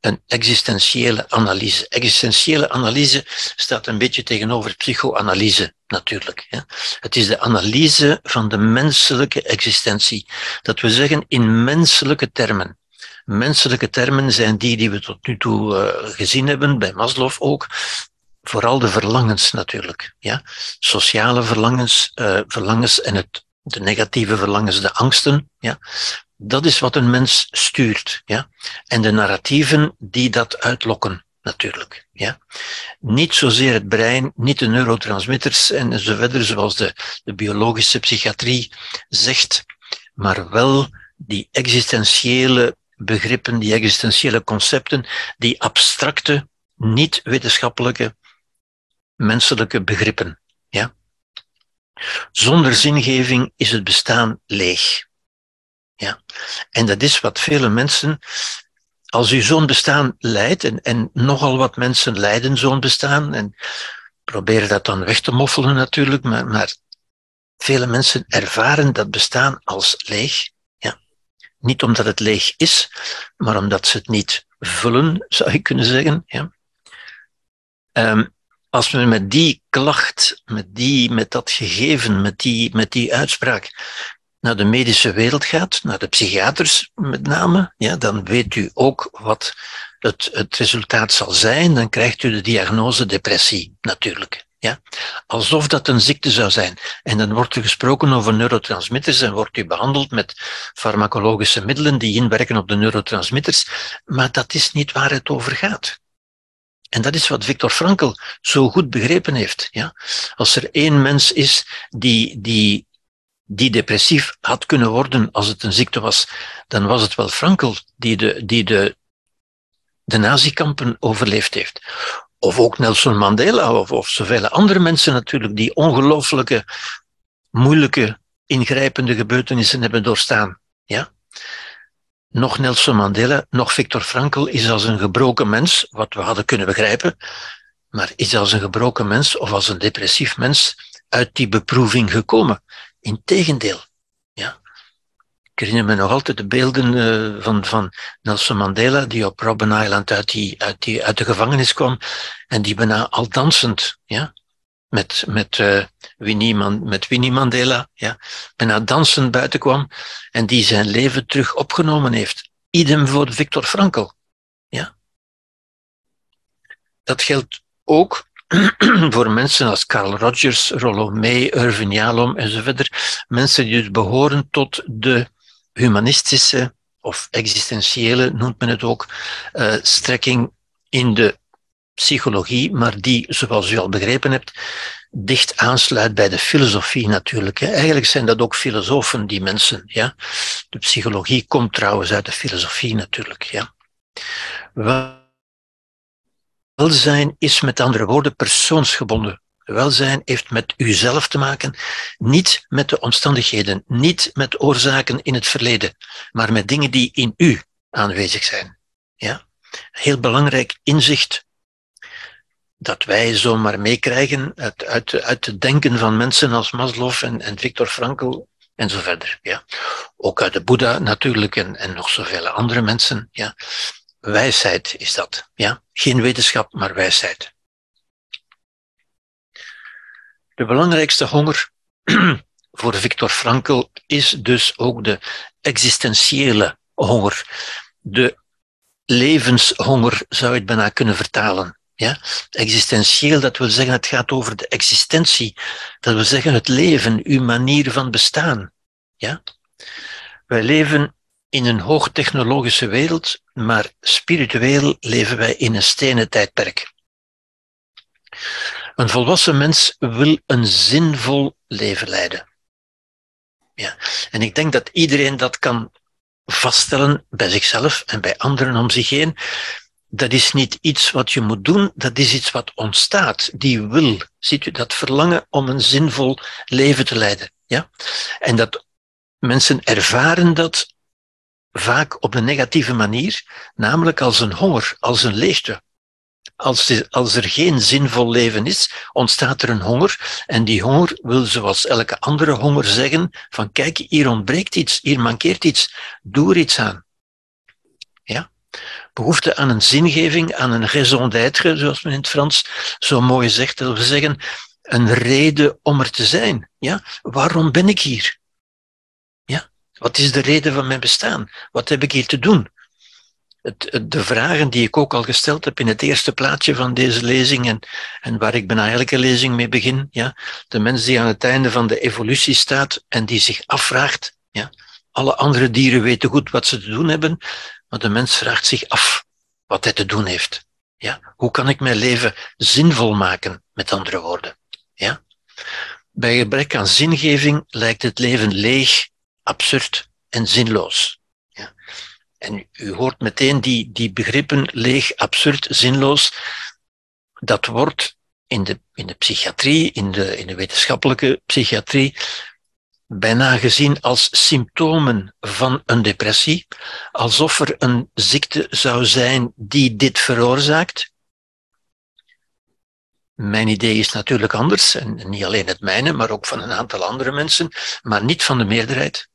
een existentiële analyse. Existentiële analyse staat een beetje tegenover psychoanalyse natuurlijk. Het is de analyse van de menselijke existentie. Dat we zeggen in menselijke termen. Menselijke termen zijn die die we tot nu toe uh, gezien hebben, bij Maslow ook. Vooral de verlangens natuurlijk. Ja? Sociale verlangens, uh, verlangens en het, de negatieve verlangens, de angsten. Ja? Dat is wat een mens stuurt. Ja? En de narratieven die dat uitlokken, natuurlijk. Ja? Niet zozeer het brein, niet de neurotransmitters en zo verder, zoals de, de biologische psychiatrie zegt, maar wel die existentiële begrippen, die existentiële concepten, die abstracte, niet-wetenschappelijke, menselijke begrippen. Ja? Zonder zingeving is het bestaan leeg. Ja. En dat is wat vele mensen, als u zo'n bestaan leidt, en, en nogal wat mensen leiden zo'n bestaan, en proberen dat dan weg te moffelen natuurlijk, maar, maar vele mensen ervaren dat bestaan als leeg. Niet omdat het leeg is, maar omdat ze het niet vullen, zou je kunnen zeggen. Ja. Um, als we met die klacht, met, die, met dat gegeven, met die, met die uitspraak naar de medische wereld gaat, naar de psychiaters met name, ja, dan weet u ook wat het, het resultaat zal zijn. Dan krijgt u de diagnose depressie, natuurlijk. Ja? Alsof dat een ziekte zou zijn. En dan wordt er gesproken over neurotransmitters en wordt u behandeld met farmacologische middelen die inwerken op de neurotransmitters. Maar dat is niet waar het over gaat. En dat is wat Viktor Frankl zo goed begrepen heeft. Ja? Als er één mens is die, die die depressief had kunnen worden als het een ziekte was, dan was het wel Frankl die de, die de, de nazikampen overleefd heeft. Of ook Nelson Mandela of, of zoveel andere mensen natuurlijk die ongelooflijke, moeilijke, ingrijpende gebeurtenissen hebben doorstaan. Ja? Nog Nelson Mandela, nog Viktor Frankl is als een gebroken mens, wat we hadden kunnen begrijpen, maar is als een gebroken mens of als een depressief mens uit die beproeving gekomen. Integendeel. Ik herinner me nog altijd de beelden uh, van, van Nelson Mandela, die op Robben Island uit, de gevangenis kwam en die bijna al dansend, ja, met, met, uh, Winnie, met Winnie Mandela, ja, bijna dansend buiten kwam en die zijn leven terug opgenomen heeft. Idem voor Victor Frankl. Ja. Dat geldt ook voor mensen als Carl Rogers, Rollo May, Irvin Yalom enzovoort. Mensen die dus behoren tot de humanistische of existentiële, noemt men het ook, uh, strekking in de psychologie, maar die, zoals u al begrepen hebt, dicht aansluit bij de filosofie natuurlijk. Hè. Eigenlijk zijn dat ook filosofen, die mensen. Ja. De psychologie komt trouwens uit de filosofie natuurlijk. Ja. Welzijn is met andere woorden persoonsgebonden. Welzijn heeft met uzelf te maken, niet met de omstandigheden, niet met oorzaken in het verleden, maar met dingen die in u aanwezig zijn. Ja? Heel belangrijk inzicht dat wij zomaar meekrijgen uit, uit, uit het denken van mensen als Maslow en, en Viktor Frankl en zo verder. Ja. Ook uit de Boeddha natuurlijk en, en nog zoveel andere mensen. Ja. Wijsheid is dat. Ja. Geen wetenschap, maar wijsheid. De belangrijkste honger voor Viktor Frankl is dus ook de existentiële honger. De levenshonger zou je het bijna kunnen vertalen. Ja? Existentieel, dat wil zeggen, het gaat over de existentie. Dat wil zeggen het leven, uw manier van bestaan. Ja? Wij leven in een hoogtechnologische wereld, maar spiritueel leven wij in een stenen tijdperk. Een volwassen mens wil een zinvol leven leiden. Ja. En ik denk dat iedereen dat kan vaststellen bij zichzelf en bij anderen om zich heen dat is niet iets wat je moet doen, dat is iets wat ontstaat. Die wil, ziet u, dat verlangen om een zinvol leven te leiden. Ja? En dat mensen ervaren dat vaak op een negatieve manier, namelijk als een honger, als een leegte. Als, als er geen zinvol leven is, ontstaat er een honger. En die honger wil, zoals elke andere honger, zeggen: van kijk, hier ontbreekt iets, hier mankeert iets, doe er iets aan. Ja? behoefte aan een zingeving, aan een raison d'être, zoals men in het Frans zo mooi zegt. Dat wil zeggen, een reden om er te zijn. Ja? Waarom ben ik hier? Ja? Wat is de reden van mijn bestaan? Wat heb ik hier te doen? De vragen die ik ook al gesteld heb in het eerste plaatje van deze lezing en, en waar ik bijna elke lezing mee begin, ja, de mens die aan het einde van de evolutie staat en die zich afvraagt, ja, alle andere dieren weten goed wat ze te doen hebben, maar de mens vraagt zich af wat hij te doen heeft. Ja? Hoe kan ik mijn leven zinvol maken, met andere woorden? Ja? Bij gebrek aan zingeving lijkt het leven leeg, absurd en zinloos. En u hoort meteen die, die begrippen leeg, absurd, zinloos. Dat wordt in de, in de psychiatrie, in de, in de wetenschappelijke psychiatrie, bijna gezien als symptomen van een depressie, alsof er een ziekte zou zijn die dit veroorzaakt. Mijn idee is natuurlijk anders, en niet alleen het mijne, maar ook van een aantal andere mensen, maar niet van de meerderheid.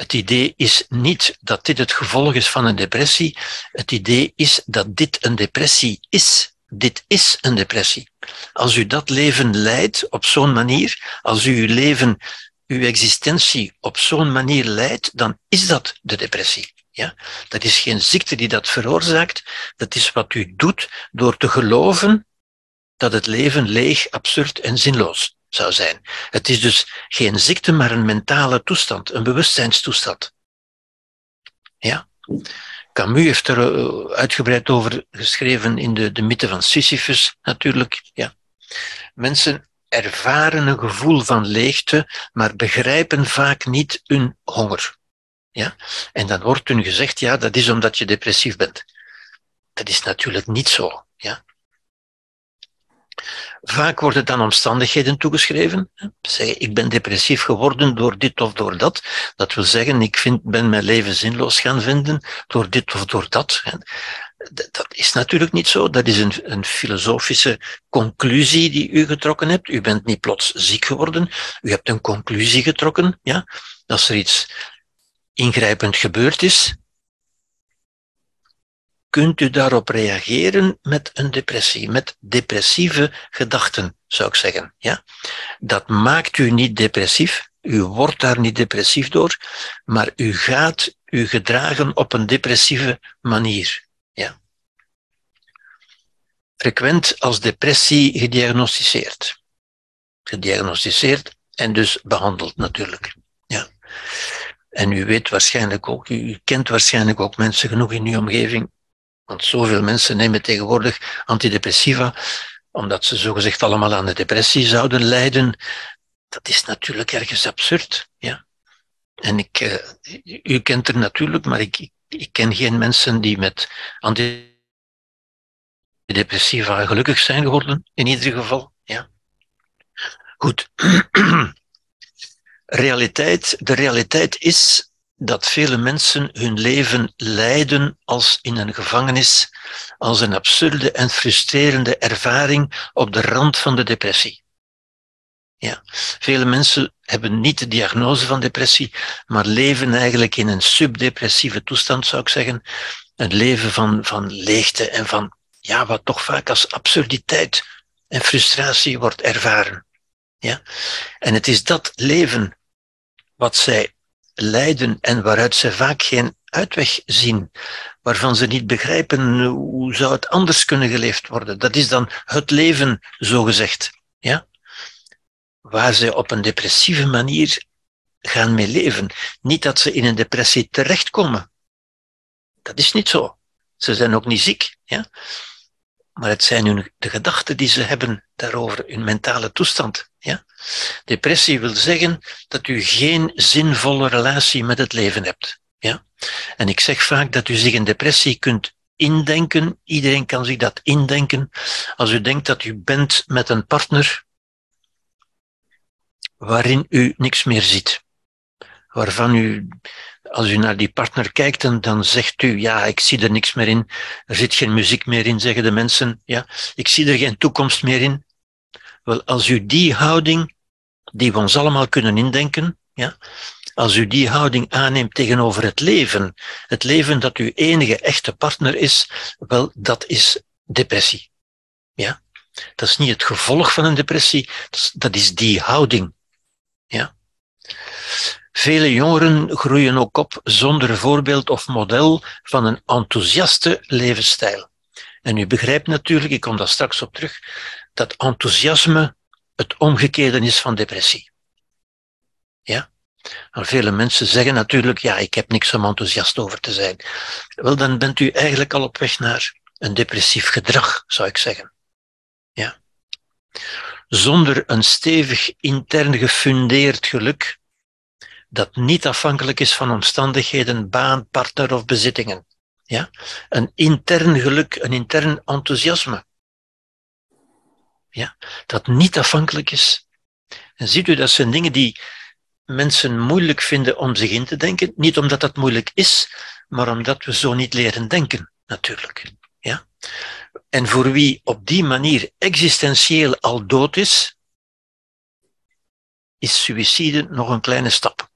Het idee is niet dat dit het gevolg is van een depressie, het idee is dat dit een depressie is dit is een depressie. Als u dat leven leidt op zo'n manier, als u uw leven, uw existentie op zo'n manier leidt, dan is dat de depressie. Ja? Dat is geen ziekte die dat veroorzaakt, dat is wat u doet door te geloven dat het leven leeg, absurd en zinloos zou zijn. Het is dus geen ziekte, maar een mentale toestand, een bewustzijnstoestand. Ja? Camus heeft er eh, uitgebreid over geschreven in de, de mythe van Sisyphus natuurlijk. Ja. Mensen ervaren een gevoel van leegte, maar begrijpen vaak niet hun honger. Ja? En dan wordt hun gezegd, ja, dat is omdat je depressief bent. Dat is natuurlijk niet zo. Ja? Vaak worden dan omstandigheden toegeschreven. Zeggen, ik ben depressief geworden door dit of door dat. Dat wil zeggen, ik vind, ben mijn leven zinloos gaan vinden door dit of door dat. Dat is natuurlijk niet zo. Dat is een, een filosofische conclusie die u getrokken hebt. U bent niet plots ziek geworden. U hebt een conclusie getrokken. Ja? Als er iets ingrijpend gebeurd is, kunt u daarop reageren met een depressie, met depressieve gedachten, zou ik zeggen. Ja? Dat maakt u niet depressief, u wordt daar niet depressief door, maar u gaat u gedragen op een depressieve manier. Ja? Frequent als depressie gediagnosticeerd. Gediagnosticeerd en dus behandeld natuurlijk. Ja. En u weet waarschijnlijk ook, u kent waarschijnlijk ook mensen genoeg in uw omgeving want zoveel mensen nemen tegenwoordig antidepressiva, omdat ze zogezegd allemaal aan de depressie zouden lijden. Dat is natuurlijk ergens absurd. Ja? En ik, uh, u kent er natuurlijk, maar ik, ik ken geen mensen die met antidepressiva gelukkig zijn geworden, in ieder geval. Ja. Goed. realiteit, de realiteit is dat vele mensen hun leven leiden als in een gevangenis, als een absurde en frustrerende ervaring op de rand van de depressie. Ja, vele mensen hebben niet de diagnose van depressie, maar leven eigenlijk in een subdepressieve toestand, zou ik zeggen. Een leven van, van leegte en van, ja, wat toch vaak als absurditeit en frustratie wordt ervaren. Ja? En het is dat leven wat zij lijden en waaruit ze vaak geen uitweg zien, waarvan ze niet begrijpen hoe zou het anders kunnen geleefd worden. Dat is dan het leven, zo gezegd. Ja? Waar ze op een depressieve manier gaan mee leven. Niet dat ze in een depressie terechtkomen. Dat is niet zo. Ze zijn ook niet ziek. Ja? maar het zijn hun, de gedachten die ze hebben daarover, hun mentale toestand. Ja? Depressie wil zeggen dat u geen zinvolle relatie met het leven hebt. Ja? En ik zeg vaak dat u zich in depressie kunt indenken. Iedereen kan zich dat indenken. Als u denkt dat u bent met een partner waarin u niks meer ziet. Waarvan u als u naar die partner kijkt, dan, dan zegt u, ja, ik zie er niks meer in. Er zit geen muziek meer in, zeggen de mensen. Ja, ik zie er geen toekomst meer in. Wel, als u die houding, die we ons allemaal kunnen indenken, ja, als u die houding aanneemt tegenover het leven, het leven dat uw enige echte partner is, wel, dat is depressie. Ja? Dat is niet het gevolg van een depressie, dat is, die houding. Ja? Vele jongeren groeien ook op zonder voorbeeld of model van een enthousiaste levensstijl. En u begrijpt natuurlijk, ik kom daar straks op terug, dat enthousiasme het omgekeerde is van depressie. Ja? Maar vele mensen zeggen natuurlijk, ja, ik heb niks om enthousiast over te zijn. Wel, dan bent u eigenlijk al op weg naar een depressief gedrag, zou ik zeggen. Ja? Zonder een stevig intern gefundeerd geluk dat niet afhankelijk is van omstandigheden, baan, partner of bezittingen. Ja? Een intern geluk, een intern enthousiasme. Ja? Dat niet afhankelijk is. En ziet u, dat zijn dingen die mensen moeilijk vinden om zich in te denken. Niet omdat dat moeilijk is, maar omdat we zo niet leren denken, natuurlijk. Ja? En voor wie op die manier existentieel al dood is, is suïcide nog een kleine stap.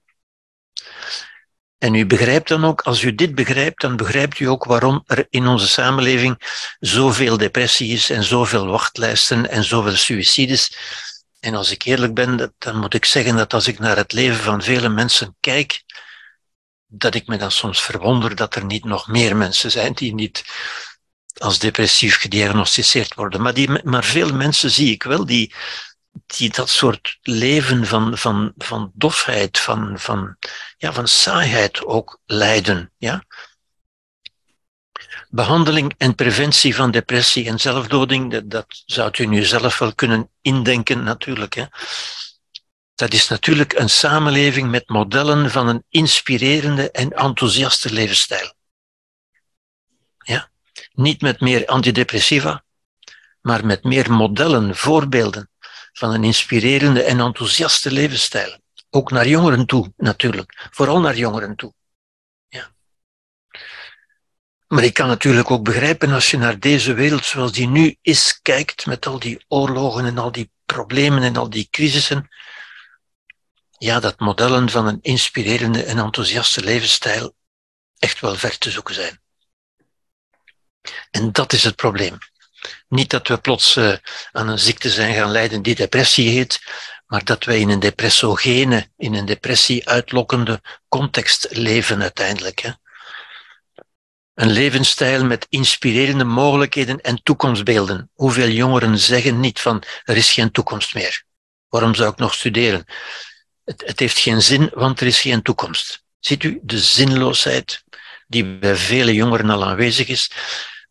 En u begrijpt dan ook, als u dit begrijpt, dan begrijpt u ook waarom er in onze samenleving zoveel depressie is en zoveel wachtlijsten en zoveel suicides. En als ik eerlijk ben, dan moet ik zeggen dat als ik naar het leven van vele mensen kijk, dat ik me dan soms verwonder dat er niet nog meer mensen zijn die niet als depressief gediagnosticeerd worden. Maar, die, maar veel mensen zie ik wel die die dat soort leven van, van, van dofheid, van, van, ja, van saaiheid ook leiden. Ja? Behandeling en preventie van depressie en zelfdoding, dat, dat zou u nu zelf wel kunnen indenken natuurlijk. Hè? Dat is natuurlijk een samenleving met modellen van een inspirerende en enthousiaste levensstijl. Ja? Niet met meer antidepressiva, maar met meer modellen, voorbeelden van een inspirerende en enthousiaste levensstijl. Ook naar jongeren toe, natuurlijk. Vooral naar jongeren toe. Ja. Maar ik kan natuurlijk ook begrijpen als je naar deze wereld zoals die nu is kijkt, met al die oorlogen en al die problemen en al die crisissen, ja, dat modellen van een inspirerende en enthousiaste levensstijl echt wel ver te zoeken zijn. En dat is het probleem. Niet dat we plots uh, aan een ziekte zijn gaan lijden die depressie heet, maar dat wij in een depressogene, in een depressie uitlokkende context leven uiteindelijk. Hè. Een levensstijl met inspirerende mogelijkheden en toekomstbeelden. Hoeveel jongeren zeggen niet van er is geen toekomst meer. Waarom zou ik nog studeren? Het, het heeft geen zin, want er is geen toekomst. Ziet u de zinloosheid die bij vele jongeren al aanwezig is?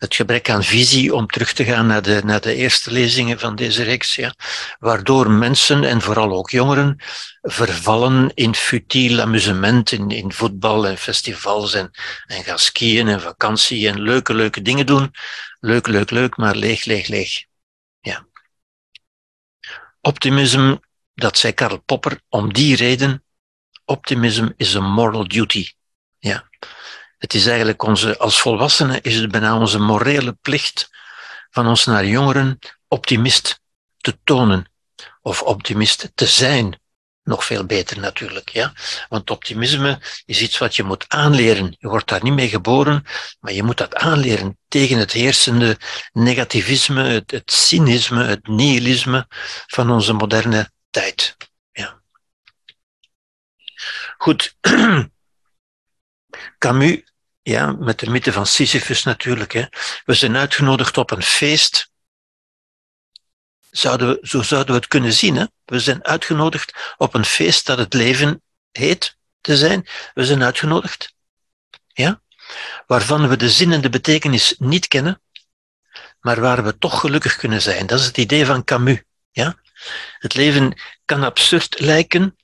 Het gebrek aan visie, om terug te gaan naar de, naar de eerste lezingen van deze reeks, ja, waardoor mensen, en vooral ook jongeren, vervallen in futiel amusement, in, in voetbal en festivals en, en gaan skiën en vakantie en leuke, leuke dingen doen. Leuk, leuk, leuk, maar leeg, leeg, leeg. Ja. Optimisme, dat zei Karl Popper, om die reden, optimism is a moral duty. Ja. Het is eigenlijk onze, als volwassenen is het bijna onze morele plicht van ons naar jongeren optimist te tonen. Of optimist te zijn. Nog veel beter natuurlijk, ja. Want optimisme is iets wat je moet aanleren. Je wordt daar niet mee geboren, maar je moet dat aanleren tegen het heersende negativisme, het, het cynisme, het nihilisme van onze moderne tijd. Ja. Goed. Camus ja, met de mythe van Sisyphus natuurlijk. Hè. We zijn uitgenodigd op een feest. Zouden we, zo zouden we het kunnen zien. Hè. We zijn uitgenodigd op een feest dat het leven heet te zijn. We zijn uitgenodigd. Ja? Waarvan we de zin en de betekenis niet kennen, maar waar we toch gelukkig kunnen zijn. Dat is het idee van Camus. Ja? Het leven kan absurd lijken,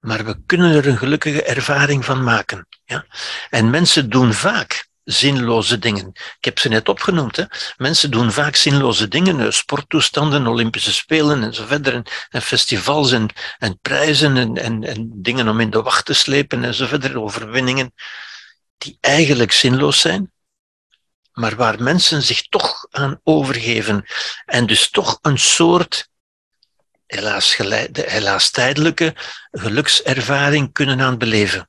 maar we kunnen er een gelukkige ervaring van maken. Ja? En mensen doen vaak zinloze dingen. Ik heb ze net opgenoemd. Hè? Mensen doen vaak zinloze dingen, eh, sporttoestanden, Olympische Spelen en zo verder, en, festivals en, en prijzen en, en, en dingen om in de wacht te slepen en zo verder, overwinningen, die eigenlijk zinloos zijn, maar waar mensen zich toch aan overgeven en dus toch een soort helaas, geleide, helaas tijdelijke gelukservaring kunnen aan beleven.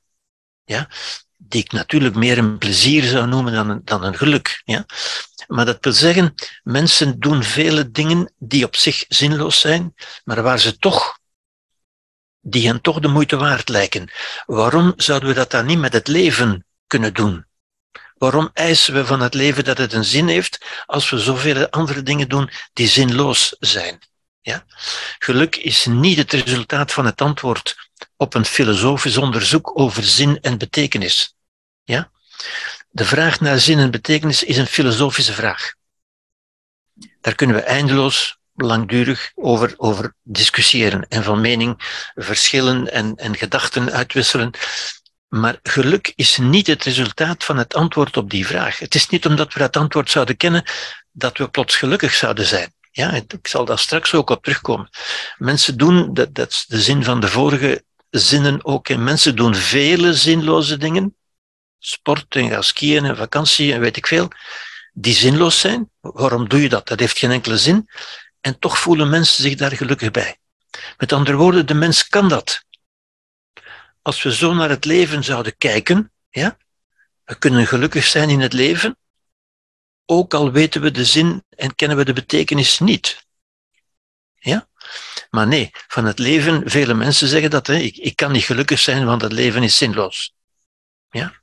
Ja? Die ik natuurlijk meer een plezier zou noemen dan een, dan een geluk. Ja? Maar dat wil zeggen, mensen doen vele dingen die op zich zinloos zijn, maar waar ze toch, die hen toch de moeite waard lijken. Waarom zouden we dat dan niet met het leven kunnen doen? Waarom eisen we van het leven dat het een zin heeft als we zoveel andere dingen doen die zinloos zijn? Ja? Geluk is niet het resultaat van het antwoord op een filosofisch onderzoek over zin en betekenis. Ja? De vraag naar zin en betekenis is een filosofische vraag. Daar kunnen we eindeloos langdurig over, over discussiëren en van mening verschillen en, en gedachten uitwisselen. Maar geluk is niet het resultaat van het antwoord op die vraag. Het is niet omdat we dat antwoord zouden kennen dat we plots gelukkig zouden zijn. Ja, ik zal daar straks ook op terugkomen. Mensen doen, dat, dat is de zin van de vorige zinnen ook, en mensen doen vele zinloze dingen, sport en gaan skiën en vakantie en weet ik veel, die zinloos zijn. Waarom doe je dat? Dat heeft geen enkele zin. En toch voelen mensen zich daar gelukkig bij. Met andere woorden, de mens kan dat. Als we zo naar het leven zouden kijken, ja, we kunnen gelukkig zijn in het leven, ook al weten we de zin en kennen we de betekenis niet. Ja? Maar nee, van het leven, vele mensen zeggen dat, hè, ik, ik kan niet gelukkig zijn, want het leven is zinloos. Ja?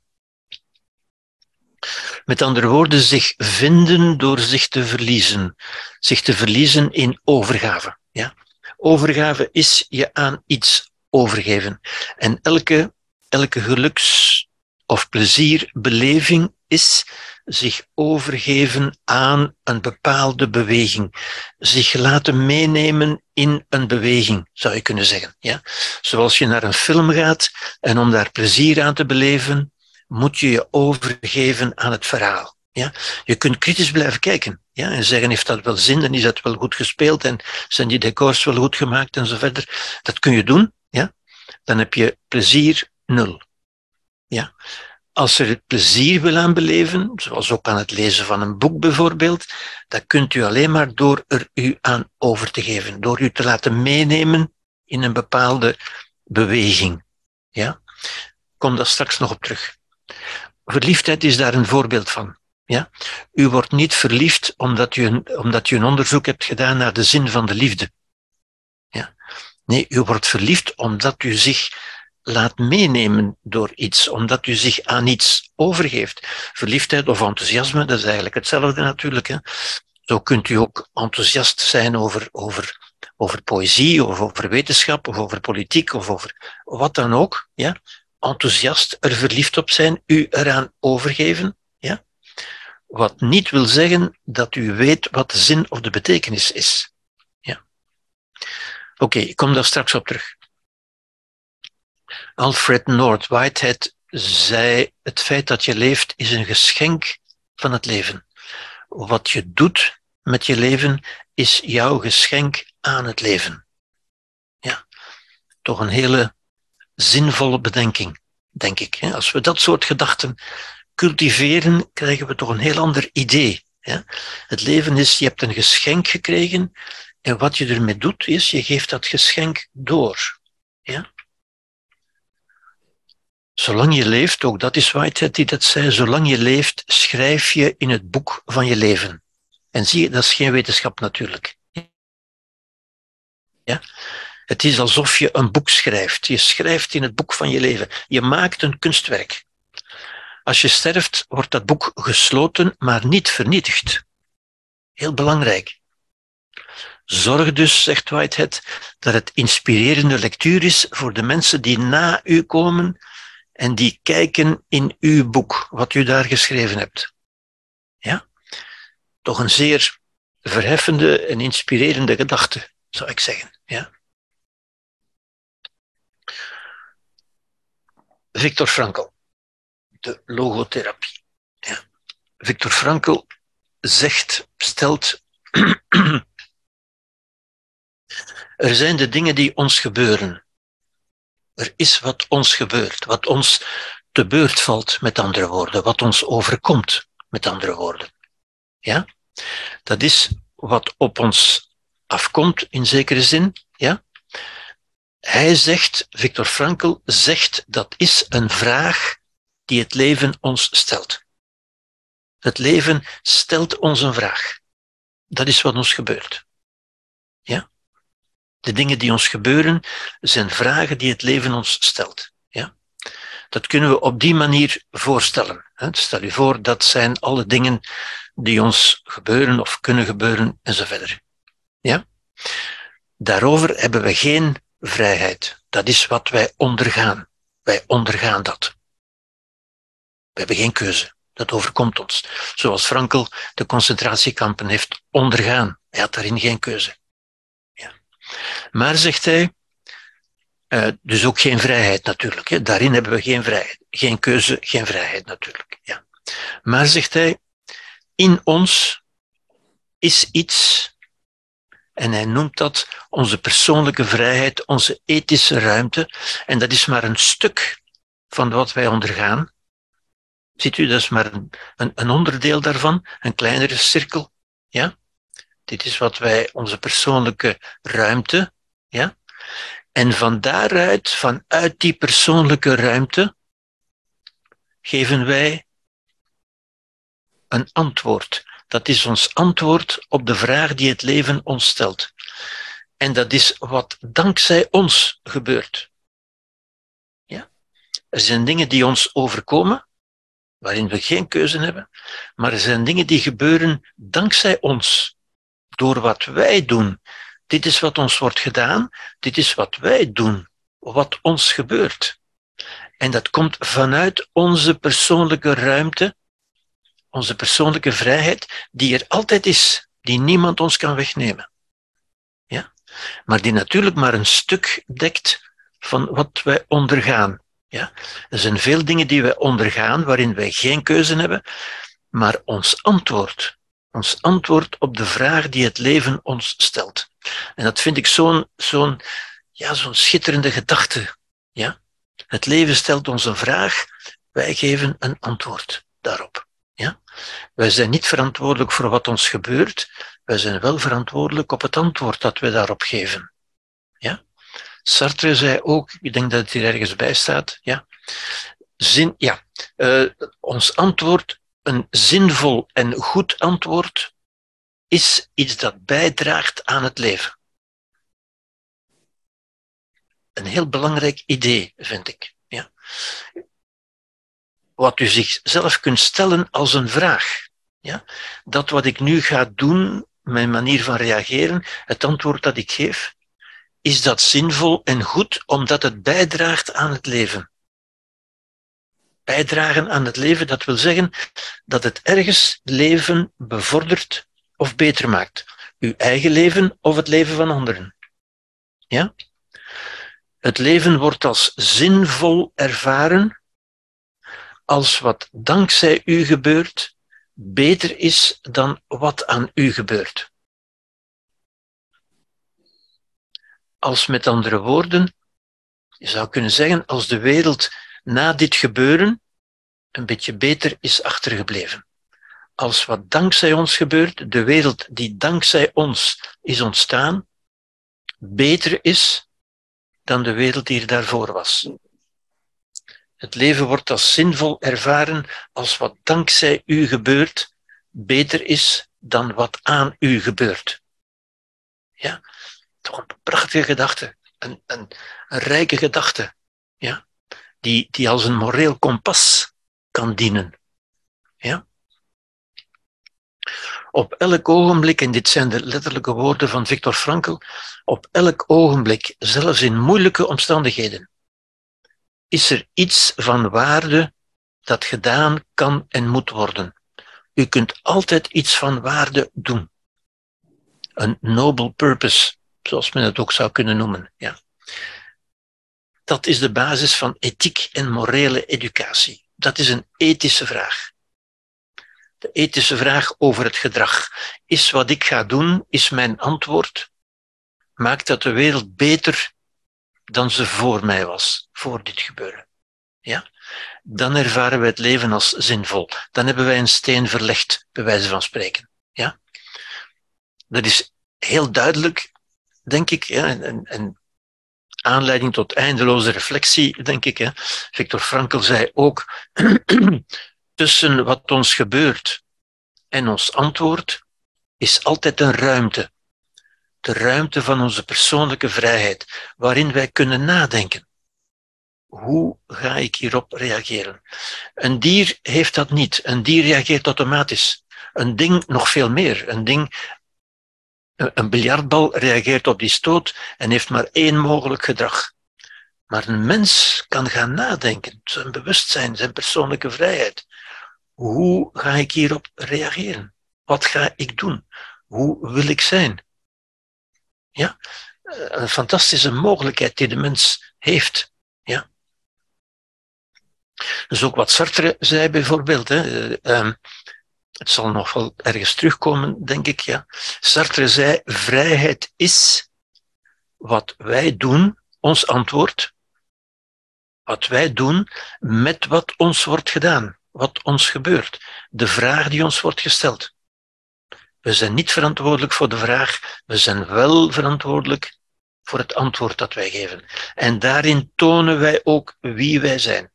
Met andere woorden, zich vinden door zich te verliezen. Zich te verliezen in overgave. Ja? Overgave is je aan iets overgeven. En elke, elke geluks- of plezierbeleving is zich overgeven aan een bepaalde beweging. Zich laten meenemen in een beweging, zou je kunnen zeggen. Ja? Zoals je naar een film gaat en om daar plezier aan te beleven, moet je je overgeven aan het verhaal. Ja? Je kunt kritisch blijven kijken ja? en zeggen, heeft dat wel zin en is dat wel goed gespeeld en zijn die decors wel goed gemaakt en zo verder. Dat kun je doen, ja? dan heb je plezier nul. Ja? Als er het plezier wil aan beleven, zoals ook aan het lezen van een boek bijvoorbeeld, dat kunt u alleen maar door er u aan over te geven, door u te laten meenemen in een bepaalde beweging. Ja? Kom daar straks nog op terug. Verliefdheid is daar een voorbeeld van. Ja? U wordt niet verliefd omdat u, een, omdat u een onderzoek hebt gedaan naar de zin van de liefde. Ja? Nee, u wordt verliefd omdat u zich laat meenemen door iets, omdat u zich aan iets overgeeft. Verliefdheid of enthousiasme, dat is eigenlijk hetzelfde natuurlijk. Hè? Zo kunt u ook enthousiast zijn over, over, over poëzie, of over wetenschap, of over politiek, of over wat dan ook. Ja? Enthousiast, er verliefd op zijn, u eraan overgeven. Ja? Wat niet wil zeggen dat u weet wat de zin of de betekenis is. Ja. Oké, ik kom daar straks op terug. Alfred North Whitehead zei: Het feit dat je leeft is een geschenk van het leven. Wat je doet met je leven is jouw geschenk aan het leven. Ja, toch een hele zinvolle bedenking, denk ik. Als we dat soort gedachten cultiveren, krijgen we toch een heel ander idee. Het leven is, je hebt een geschenk gekregen en wat je ermee doet is, je geeft dat geschenk door. Ja? Zolang je leeft, ook dat is Whitehead die dat zei, zolang je leeft, schrijf je in het boek van je leven. En zie je, dat is geen wetenschap natuurlijk. Ja? Het is alsof je een boek schrijft. Je schrijft in het boek van je leven. Je maakt een kunstwerk. Als je sterft, wordt dat boek gesloten, maar niet vernietigd. Heel belangrijk. Zorg dus, zegt Whitehead, dat het inspirerende lectuur is voor de mensen die na u komen en die kijken in uw boek, wat u daar geschreven hebt. Ja? Toch een zeer verheffende en inspirerende gedachte, zou ik zeggen. Ja? Victor Frankl, de logotherapie. Ja. Victor Frankl zegt, stelt, er zijn de dingen die ons gebeuren er is wat ons gebeurt, wat ons te beurt valt, met andere woorden, wat ons overkomt, met andere woorden. Ja? Dat is wat op ons afkomt, in zekere zin. Ja? Hij zegt, Victor Frankl zegt, dat is een vraag die het leven ons stelt. Het leven stelt ons een vraag. Dat is wat ons gebeurt. Ja? De dingen die ons gebeuren zijn vragen die het leven ons stelt. Ja? Dat kunnen we op die manier voorstellen. Stel je voor, dat zijn alle dingen die ons gebeuren of kunnen gebeuren en zo verder. Ja? Daarover hebben we geen vrijheid. Dat is wat wij ondergaan. Wij ondergaan dat. We hebben geen keuze. Dat overkomt ons. Zoals Frankel de concentratiekampen heeft ondergaan. Hij had daarin geen keuze. Maar, zegt hij, uh, dus ook geen vrijheid natuurlijk. Hè. Daarin hebben we geen vrijheid. Geen keuze, geen vrijheid natuurlijk. Ja. Maar, zegt hij, in ons is iets, en hij noemt dat onze persoonlijke vrijheid, onze ethische ruimte, en dat is maar een stuk van wat wij ondergaan. Ziet u, dat is maar een, een onderdeel daarvan, een kleinere cirkel. Ja? Dit is wat wij, onze persoonlijke ruimte, ja. En van daaruit, vanuit die persoonlijke ruimte, geven wij een antwoord. Dat is ons antwoord op de vraag die het leven ons stelt. En dat is wat dankzij ons gebeurt. Ja? Er zijn dingen die ons overkomen, waarin we geen keuze hebben, maar er zijn dingen die gebeuren dankzij ons door wat wij doen. Dit is wat ons wordt gedaan, dit is wat wij doen, wat ons gebeurt. En dat komt vanuit onze persoonlijke ruimte, onze persoonlijke vrijheid, die er altijd is, die niemand ons kan wegnemen. Ja? Maar die natuurlijk maar een stuk dekt van wat wij ondergaan. Ja? Er zijn veel dingen die wij ondergaan waarin wij geen keuze hebben, maar ons antwoord. Ons antwoord op de vraag die het leven ons stelt. En dat vind ik zo'n zo'n ja, zo'n schitterende gedachte. Ja? Het leven stelt ons een vraag, wij geven een antwoord daarop. Ja? Wij zijn niet verantwoordelijk voor wat ons gebeurt, wij zijn wel verantwoordelijk op het antwoord dat we daarop geven. Ja? Sartre zei ook, ik denk dat het hier ergens bij staat, ja, zin, ja, uh, ons antwoord, een zinvol en goed antwoord, is iets dat bijdraagt aan het leven. Een heel belangrijk idee, vind ik. Ja. Wat u zichzelf kunt stellen als een vraag. Ja. Dat wat ik nu ga doen, mijn manier van reageren, het antwoord dat ik geef, is dat zinvol en goed omdat het bijdraagt aan het leven. Bijdragen aan het leven, dat wil zeggen dat het ergens leven bevordert of beter maakt. Uw eigen leven of het leven van anderen. Ja? Het leven wordt als zinvol ervaren als wat dankzij u gebeurt beter is dan wat aan u gebeurt. Als met andere woorden, je zou kunnen zeggen, als de wereld na dit gebeuren een beetje beter is achtergebleven. Als wat dankzij ons gebeurt, de wereld die dankzij ons is ontstaan, beter is dan de wereld die er daarvoor was. Het leven wordt als zinvol ervaren als wat dankzij u gebeurt, beter is dan wat aan u gebeurt. Ja, toch een prachtige gedachte, een, een, een rijke gedachte, ja, die, die als een moreel kompas kan dienen. Ja? Op elk ogenblik, en dit zijn de letterlijke woorden van Viktor Frankl, op elk ogenblik, zelfs in moeilijke omstandigheden, is er iets van waarde dat gedaan kan en moet worden. U kunt altijd iets van waarde doen. Een noble purpose, zoals men het ook zou kunnen noemen. Ja. Dat is de basis van ethiek en morele educatie. Dat is een ethische vraag de ethische vraag over het gedrag. Is wat ik ga doen, is mijn antwoord, maakt dat de wereld beter dan ze voor mij was, voor dit gebeuren. Ja? Dan ervaren we het leven als zinvol. Dan hebben wij een steen verlegd, bij wijze van spreken. Ja? Dat is heel duidelijk, denk ik, ja, en, en aanleiding tot eindeloze reflectie, denk ik. Hè. Victor Frankl zei ook, tussen wat ons gebeurt en ons antwoord is altijd een ruimte. De ruimte van onze persoonlijke vrijheid, waarin wij kunnen nadenken. Hoe ga ik hierop reageren? Een dier heeft dat niet. Een dier reageert automatisch. Een ding nog veel meer. Een ding, een biljartbal reageert op die stoot en heeft maar één mogelijk gedrag. Maar een mens kan gaan nadenken, zijn bewustzijn, zijn persoonlijke vrijheid. Hoe ga ik hierop reageren? Wat ga ik doen? Hoe wil ik zijn? Ja, een fantastische mogelijkheid die de mens heeft. Ja. Dus ook wat Sartre zei bijvoorbeeld. Hè, ehm, het zal nog wel ergens terugkomen, denk ik. Ja. Sartre zei: vrijheid is wat wij doen, ons antwoord, wat wij doen met wat ons wordt gedaan wat ons gebeurt, de vraag die ons wordt gesteld. We zijn niet verantwoordelijk voor de vraag, we zijn wel verantwoordelijk voor het antwoord dat wij geven. En daarin tonen wij ook wie wij zijn.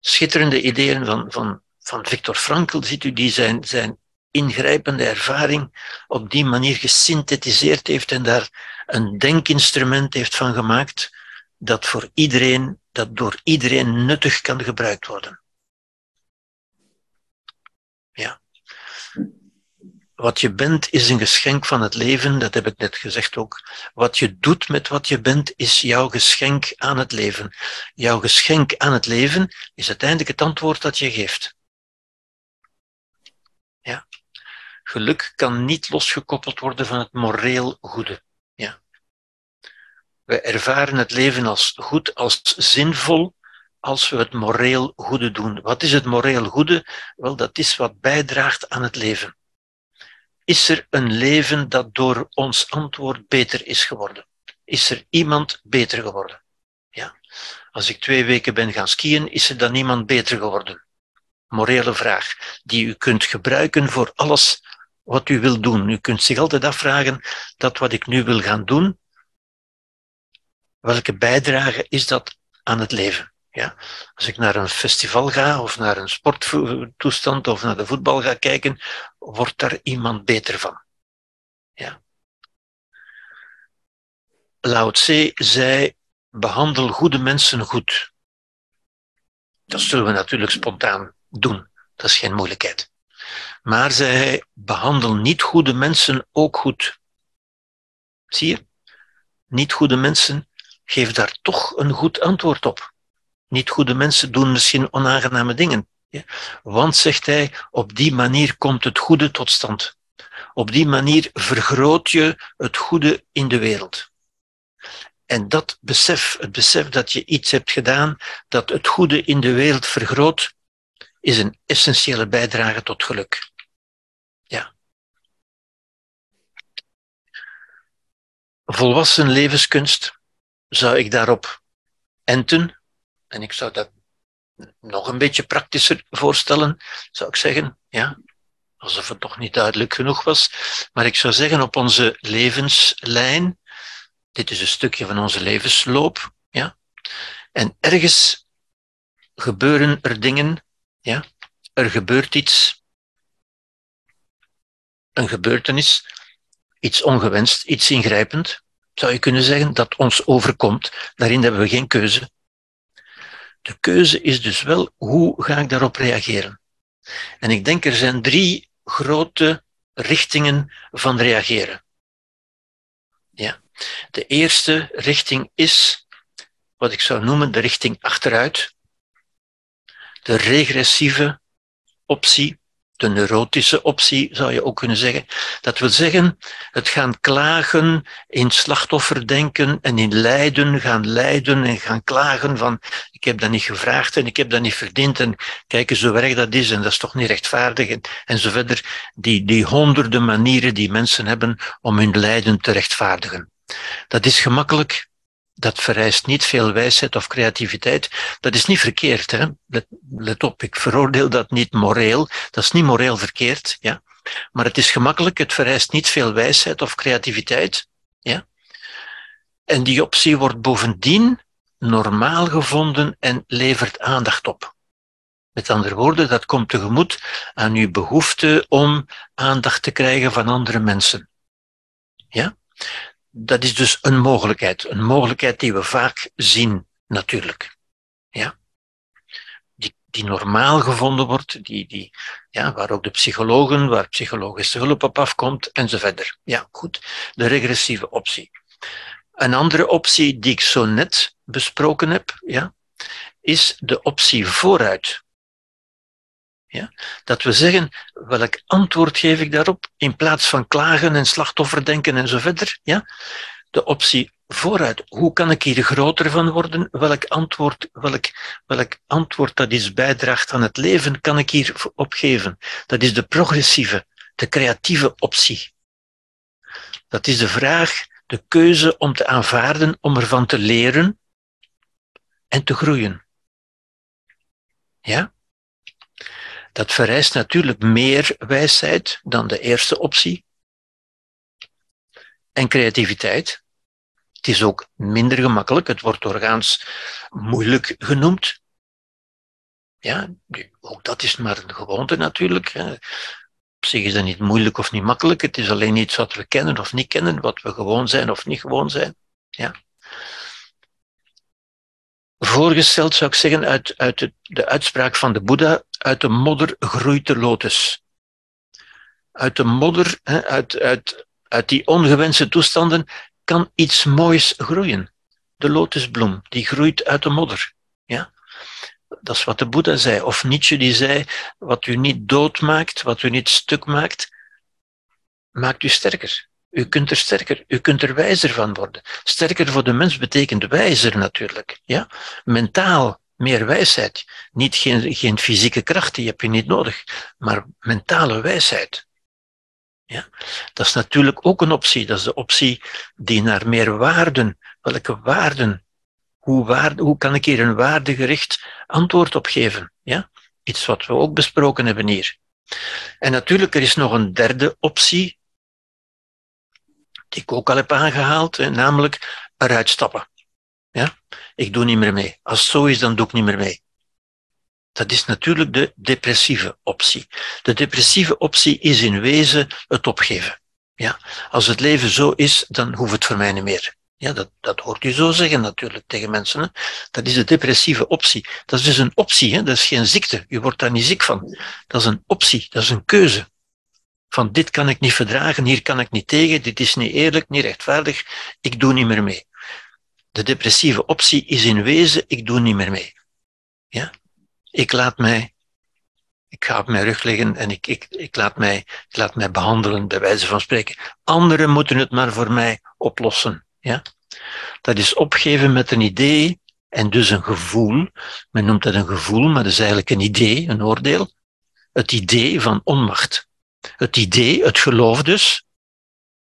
Schitterende ideeën van, van, van Victor Frankl, ziet u, die zijn, zijn ingrijpende ervaring op die manier gesynthetiseerd heeft en daar een denkinstrument heeft van gemaakt, dat voor iedereen, dat door iedereen nuttig kan gebruikt worden. Ja. Wat je bent is een geschenk van het leven, dat heb ik net gezegd ook. Wat je doet met wat je bent is jouw geschenk aan het leven. Jouw geschenk aan het leven is uiteindelijk het antwoord dat je geeft. Ja. Geluk kan niet losgekoppeld worden van het moreel goede. We ervaren het leven als goed, als zinvol, als we het moreel goede doen. Wat is het moreel goede? Wel, dat is wat bijdraagt aan het leven. Is er een leven dat door ons antwoord beter is geworden? Is er iemand beter geworden? Ja. Als ik twee weken ben gaan skiën, is er dan iemand beter geworden? Morele vraag, die u kunt gebruiken voor alles wat u wil doen. U kunt zich altijd afvragen, dat wat ik nu wil gaan doen, welke bijdrage is dat aan het leven? Ja? Als ik naar een festival ga, of naar een sporttoestand, of naar de voetbal ga kijken, wordt daar iemand beter van. Ja. Lao Tse zei, behandel goede mensen goed. Dat zullen we natuurlijk spontaan doen. Dat is geen moeilijkheid. Maar zei hij, behandel niet goede mensen ook goed. Zie je? Niet goede mensen, geef daar toch een goed antwoord op. Niet goede mensen doen misschien onaangename dingen. Ja? Want, zegt hij, op die manier komt het goede tot stand. Op die manier vergroot je het goede in de wereld. En dat besef, het besef dat je iets hebt gedaan dat het goede in de wereld vergroot, is een essentiële bijdrage tot geluk. Ja. Volwassen levenskunst zou ik daarop enten, en ik zou dat nog een beetje praktischer voorstellen, zou ik zeggen, ja, alsof het nog niet duidelijk genoeg was, maar ik zou zeggen op onze levenslijn, dit is een stukje van onze levensloop, ja, en ergens gebeuren er dingen ja? Er gebeurt iets, een gebeurtenis, iets ongewenst, iets ingrijpend, zou je kunnen zeggen, dat ons overkomt. Daarin hebben we geen keuze. De keuze is dus wel, hoe ga ik daarop reageren? En ik denk er zijn drie grote richtingen van reageren. Ja. De eerste richting is wat ik zou noemen de richting achteruit de regressieve optie, de neurotische optie zou je ook kunnen zeggen. Dat wil zeggen, het gaan klagen, in slachtofferdenken en in lijden gaan lijden en gaan klagen van ik heb dat niet gevraagd en ik heb dat niet verdiend en kijk eens hoe erg dat is en dat is toch niet rechtvaardig en, en zo verder. Die, die honderden manieren die mensen hebben om hun lijden te rechtvaardigen. Dat is gemakkelijk, dat vereist niet veel wijsheid of creativiteit. Dat is niet verkeerd, hè? Let, op, ik veroordeel dat niet moreel. Dat is niet moreel verkeerd, ja. Maar het is gemakkelijk, het vereist niet veel wijsheid of creativiteit, ja. En die optie wordt bovendien normaal gevonden en levert aandacht op. Met andere woorden, dat komt tegemoet aan uw behoefte om aandacht te krijgen van andere mensen. Ja? Dat is dus een mogelijkheid. Een mogelijkheid die we vaak zien, natuurlijk. Ja? Die, die normaal gevonden wordt, die, die, ja, waar ook de psychologen, waar psychologische hulp op afkomt, en zo verder. Ja, goed. De regressieve optie. Een andere optie die ik zo net besproken heb, ja, is de optie vooruit. Ja? Dat we zeggen, welk antwoord geef ik daarop? In plaats van klagen en slachtofferdenken en zo verder. Ja? De optie vooruit. Hoe kan ik hier groter van worden? Welk antwoord, welk, welk antwoord dat is bijdraagt aan het leven, kan ik hier opgeven? Dat is de progressieve, de creatieve optie. Dat is de vraag, de keuze om te aanvaarden, om ervan te leren en te groeien. Ja? Dat vereist natuurlijk meer wijsheid dan de eerste optie. En creativiteit. Het is ook minder gemakkelijk. Het wordt doorgaans moeilijk genoemd. Ja, ook dat is maar een gewoonte natuurlijk. Op zich is dat niet moeilijk of niet makkelijk. Het is alleen iets wat we kennen of niet kennen, wat we gewoon zijn of niet gewoon zijn. Ja voorgesteld, zou ik zeggen, uit, uit de, de uitspraak van de Boeddha, uit de modder groeit de lotus. Uit de modder, uit, uit, uit die ongewenste toestanden, kan iets moois groeien. De lotusbloem, die groeit uit de modder. Ja? Dat is wat de Boeddha zei. Of Nietzsche die zei, wat u niet dood maakt, wat u niet stuk maakt, maakt u sterker. U kunt er sterker, u kunt er wijzer van worden. Sterker voor de mens betekent wijzer natuurlijk. Ja? Mentaal meer wijsheid. Niet geen, geen fysieke kracht, die heb je niet nodig, maar mentale wijsheid. Ja? Dat is natuurlijk ook een optie. Dat is de optie die naar meer waarden. Welke waarden? Hoe, waarde, hoe kan ik hier een waardegericht antwoord op geven? Ja? Iets wat we ook besproken hebben hier. En natuurlijk, er is nog een derde optie, die ik ook al heb aangehaald, namelijk eruit stappen. Ja? Ik doe niet meer mee. Als het zo is, dan doe ik niet meer mee. Dat is natuurlijk de depressieve optie. De depressieve optie is in wezen het opgeven. Ja? Als het leven zo is, dan hoeft het voor mij niet meer. Ja, dat, dat hoort u zo zeggen natuurlijk tegen mensen. Hè? Dat is de depressieve optie. Dat is dus een optie, hè? dat is geen ziekte. U wordt daar niet ziek van. Dat is een optie, dat is een keuze. Van dit kan ik niet verdragen, hier kan ik niet tegen, dit is niet eerlijk, niet rechtvaardig, ik doe niet meer mee. De depressieve optie is in wezen, ik doe niet meer mee. Ja? Ik laat mij, ik ga op mijn rug liggen en ik, ik, ik, laat mij, ik laat mij behandelen, bij wijze van spreken. Anderen moeten het maar voor mij oplossen. Ja? Dat is opgeven met een idee en dus een gevoel. Men noemt dat een gevoel, maar dat is eigenlijk een idee, een oordeel. Het idee van onmacht. Het idee, het geloof dus,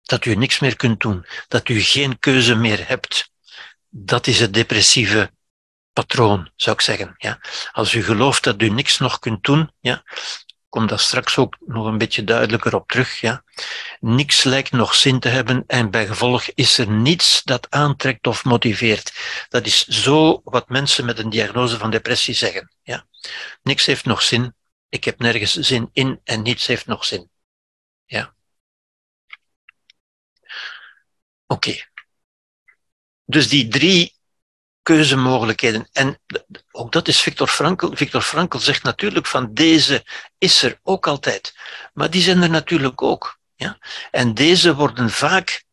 dat u niks meer kunt doen, dat u geen keuze meer hebt. Dat is het depressieve patroon, zou ik zeggen. Ja. Als u gelooft dat u niks nog kunt doen, ja, kom daar straks ook nog een beetje duidelijker op terug. Ja. Niks lijkt nog zin te hebben en bij gevolg is er niets dat aantrekt of motiveert. Dat is zo wat mensen met een diagnose van depressie zeggen. Ja. Niks heeft nog zin, ik heb nergens zin in en niets heeft nog zin. Ja. Oké. Dus die drie keuzemogelijkheden. En ook dat is Victor Frankl. Victor Frankl zegt natuurlijk van deze is er ook altijd. Maar die zijn er natuurlijk ook. Ja? En deze worden vaak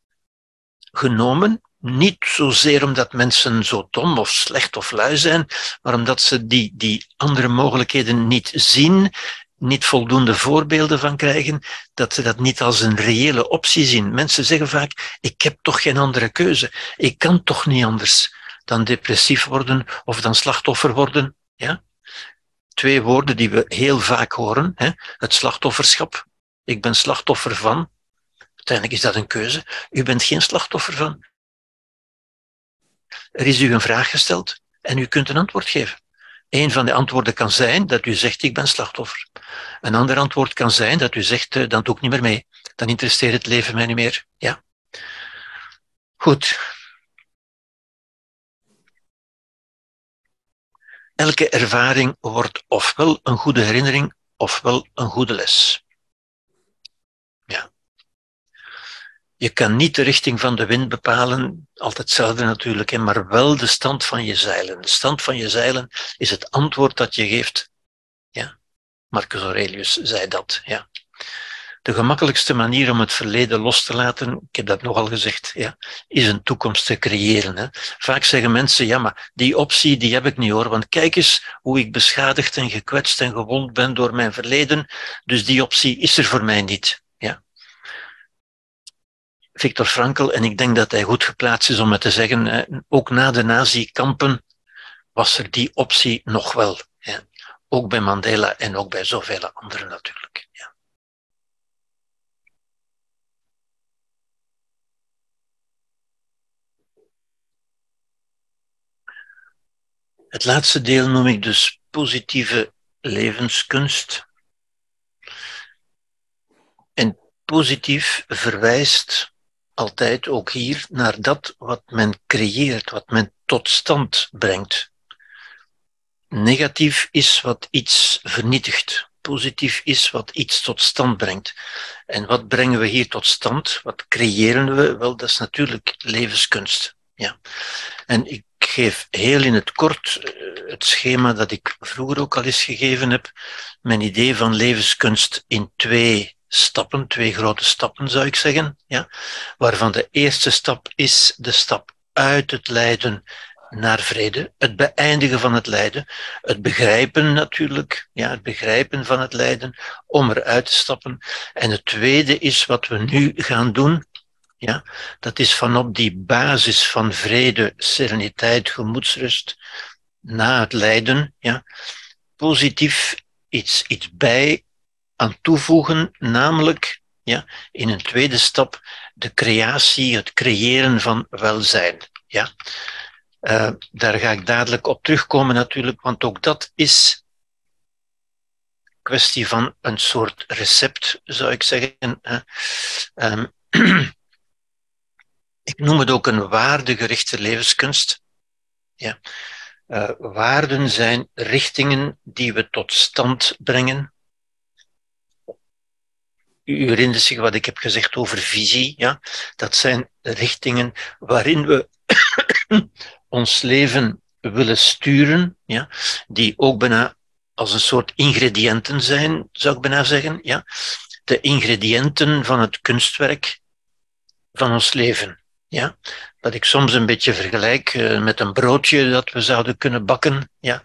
genomen, niet zozeer omdat mensen zo dom of slecht of lui zijn, maar omdat ze die, die andere mogelijkheden niet zien, niet voldoende voorbeelden van krijgen, dat ze dat niet als een reële optie zien. Mensen zeggen vaak, ik heb toch geen andere keuze. Ik kan toch niet anders dan depressief worden of dan slachtoffer worden. Ja? Twee woorden die we heel vaak horen. Hè? Het slachtofferschap. Ik ben slachtoffer van. Uiteindelijk is dat een keuze. U bent geen slachtoffer van. Er is u een vraag gesteld en u kunt een antwoord geven. Een van de antwoorden kan zijn dat u zegt ik ben slachtoffer. Een ander antwoord kan zijn dat u zegt uh, dan doe ik niet meer mee. Dan interesseert het leven mij niet meer. Ja. Goed. Elke ervaring wordt ofwel een goede herinnering ofwel een goede les. Ja. Je kan niet de richting van de wind bepalen, altijd hetzelfde natuurlijk, maar wel de stand van je zeilen. De stand van je zeilen is het antwoord dat je geeft. Ja. Marcus Aurelius zei dat. Ja. De gemakkelijkste manier om het verleden los te laten, ik heb dat nogal gezegd, ja, is een toekomst te creëren. Hè. Vaak zeggen mensen, ja, maar die optie die heb ik niet hoor, want kijk eens hoe ik beschadigd en gekwetst en gewond ben door mijn verleden, dus die optie is er voor mij niet. Ja. Victor Frankl, en ik denk dat hij goed geplaatst is om het te zeggen, ook na de nazi-kampen was er die optie nog wel. Ook bij Mandela en ook bij zoveel anderen natuurlijk. Ja. Het laatste deel noem ik dus positieve levenskunst. En positief verwijst altijd ook hier naar dat wat men creëert, wat men tot stand brengt. Negatief is wat iets vernietigt. Positief is wat iets tot stand brengt. En wat brengen we hier tot stand? Wat creëren we? Wel, dat is natuurlijk levenskunst. Ja. En ik geef heel in het kort eh, het schema dat ik vroeger ook al eens gegeven heb. Mijn idee van levenskunst in twee stappen, twee grote stappen zou ik zeggen. Ja? Waarvan de eerste stap is de stap uit het lijden naar vrede, het beëindigen van het lijden, het begrijpen natuurlijk, ja, het begrijpen van het lijden, om eruit te stappen. En het tweede is wat we nu gaan doen, Ja, dat is vanop die basis van vrede, sereniteit, gemoedsrust, na het lijden, ja, positief iets, iets bij aan toevoegen, namelijk ja, in een tweede stap de creatie, het creëren van welzijn. Ja. Uh, daar ga ik dadelijk op terugkomen natuurlijk, want ook dat is kwestie van een soort recept, zou ik zeggen. Uh, ik noem het ook een waardegerichte levenskunst. Ja. Uh, waarden zijn richtingen die we tot stand brengen. U herinnert zich wat ik heb gezegd over visie. Ja? Dat zijn richtingen waarin we ons leven willen sturen, ja? die ook bijna als een soort ingrediënten zijn, zou ik bijna zeggen. Ja? De ingrediënten van het kunstwerk van ons leven. Ja? Dat ik soms een beetje vergelijk uh, met een broodje dat we zouden kunnen bakken. Ja?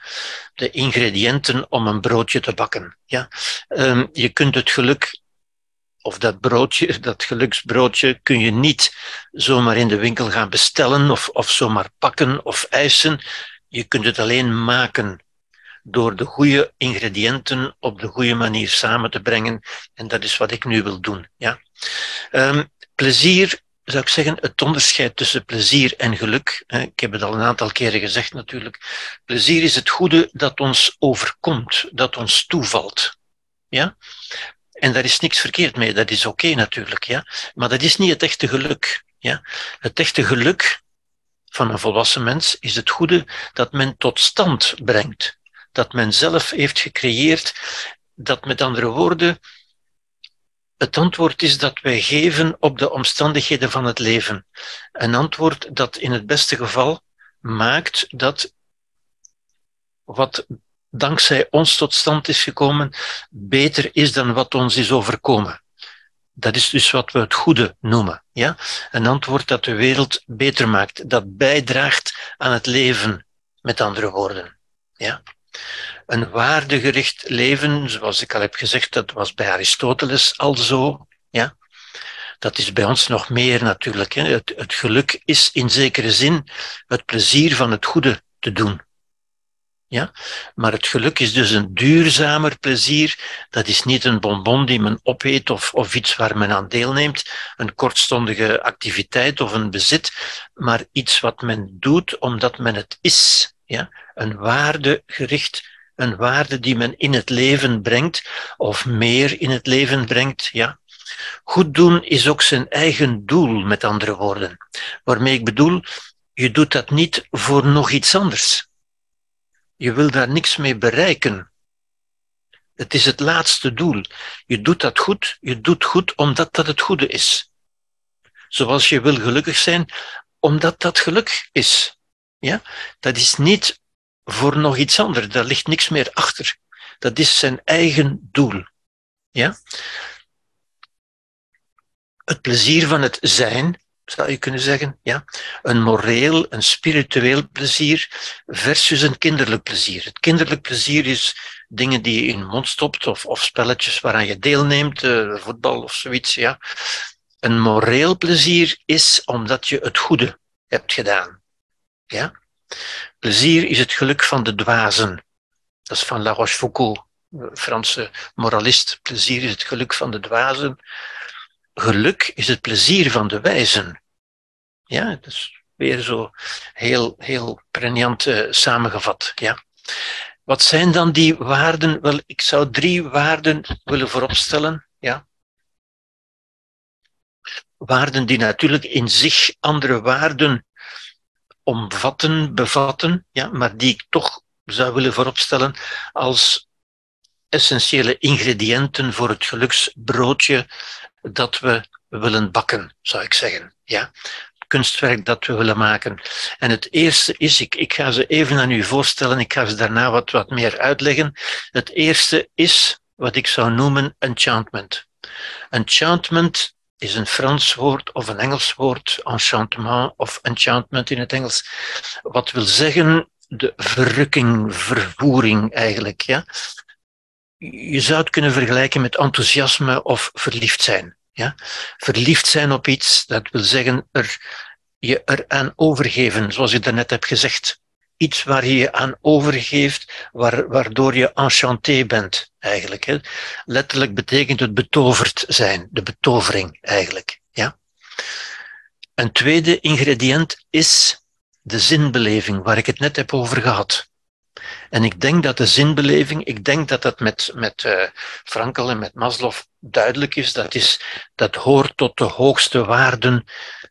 De ingrediënten om een broodje te bakken. Ja? Um, je kunt het geluk, of dat broodje, dat geluksbroodje, kun je niet zomaar in de winkel gaan bestellen of, of zomaar pakken of eisen. Je kunt het alleen maken door de goede ingrediënten op de goede manier samen te brengen. En dat is wat ik nu wil doen. Ja? Um, plezier zou ik zeggen, het onderscheid tussen plezier en geluk. Ik heb het al een aantal keren gezegd natuurlijk. Plezier is het goede dat ons overkomt, dat ons toevalt. Ja? En daar is niks verkeerd mee, dat is oké natuurlijk. Ja? Maar dat is niet het echte geluk. Ja? Het echte geluk van een volwassen mens is het goede dat men tot stand brengt. Dat men zelf heeft gecreëerd, dat met andere woorden het antwoord is dat wij geven op de omstandigheden van het leven. Een antwoord dat in het beste geval maakt dat wat dankzij ons tot stand is gekomen, beter is dan wat ons is overkomen. Dat is dus wat we het goede noemen. Ja? Een antwoord dat de wereld beter maakt, dat bijdraagt aan het leven, met andere woorden. Ja? een waardegericht leven, zoals ik al heb gezegd, dat was bij Aristoteles al zo. Ja? Dat is bij ons nog meer natuurlijk. Hè. Het, het geluk is in zekere zin het plezier van het goede te doen. Ja? Maar het geluk is dus een duurzamer plezier. Dat is niet een bonbon die men opeet of, of iets waar men aan deelneemt, een kortstondige activiteit of een bezit, maar iets wat men doet omdat men het is. Ja? Een waardegericht een waarde die men in het leven brengt, of meer in het leven brengt, ja. Goed doen is ook zijn eigen doel, met andere woorden. Waarmee ik bedoel, je doet dat niet voor nog iets anders. Je wil daar niks mee bereiken. Het is het laatste doel. Je doet dat goed, je doet goed omdat dat het goede is. Zoals je wil gelukkig zijn, omdat dat geluk is. Ja? Dat is niet voor nog iets anders. Daar ligt niks meer achter. Dat is zijn eigen doel. Ja? Het plezier van het zijn, zou je kunnen zeggen. Ja? Een moreel, een spiritueel plezier versus een kinderlijk plezier. Het kinderlijk plezier is dingen die je in je mond stopt of, of spelletjes waaraan je deelneemt, uh, voetbal of zoiets. Ja? Een moreel plezier is omdat je het goede hebt gedaan. Ja? Plezier is het geluk van de dwazen. Dat is van La Rochefoucauld, Franse moralist. Plezier is het geluk van de dwazen. Geluk is het plezier van de wijzen. Ja, dat is weer zo heel, heel pregnant uh, samengevat. Ja. Wat zijn dan die waarden? Wel, ik zou drie waarden willen vooropstellen. Ja. Waarden die natuurlijk in zich andere waarden omvatten, bevatten, ja, maar die ik toch zou willen vooropstellen als essentiële ingrediënten voor het geluksbroodje dat we willen bakken, zou ik zeggen. Ja? kunstwerk dat we willen maken. En het eerste is, ik, ik ga ze even aan u voorstellen, ik ga ze daarna wat, wat meer uitleggen. Het eerste is wat ik zou noemen enchantment. Enchantment is een Frans woord of een Engels woord, enchantement of enchantment in het Engels, wat wil zeggen de verrukking, vervoering eigenlijk. Ja? Je zou het kunnen vergelijken met enthousiasme of verliefd zijn. Ja? Verliefd zijn op iets, dat wil zeggen er, je eraan overgeven, zoals je daarnet hebt gezegd. Iets waar je je aan overgeeft, waar, waardoor je enchanté bent, eigenlijk. Hè? Letterlijk betekent het betoverd zijn, de betovering, eigenlijk. Ja? Een tweede ingrediënt is de zinbeleving, waar ik het net heb over gehad. En ik denk dat de zinbeleving, ik denk dat dat met, met uh, Frankel en met Maslow duidelijk is, dat, is, dat hoort tot de hoogste waarden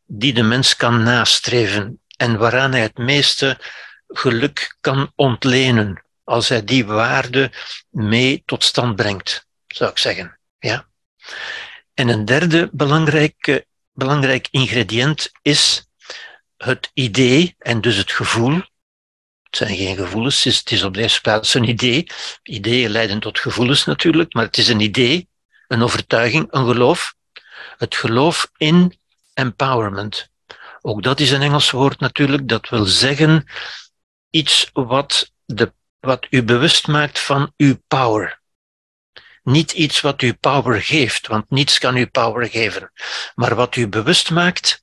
die de mens kan nastreven en waaraan hij het meeste geluk kan ontlenen, als hij die waarde mee tot stand brengt, zou ik zeggen. Ja? En een derde belangrijke, belangrijk ingrediënt is het idee en dus het gevoel het zijn geen gevoelens, het is op deze plaats een idee. Ideeën leiden tot gevoelens natuurlijk, maar het is een idee, een overtuiging, een geloof. Het geloof in empowerment. Ook dat is een Engels woord natuurlijk, dat wil zeggen iets wat, de, wat u bewust maakt van uw power. Niet iets wat u power geeft, want niets kan u power geven, maar wat u bewust maakt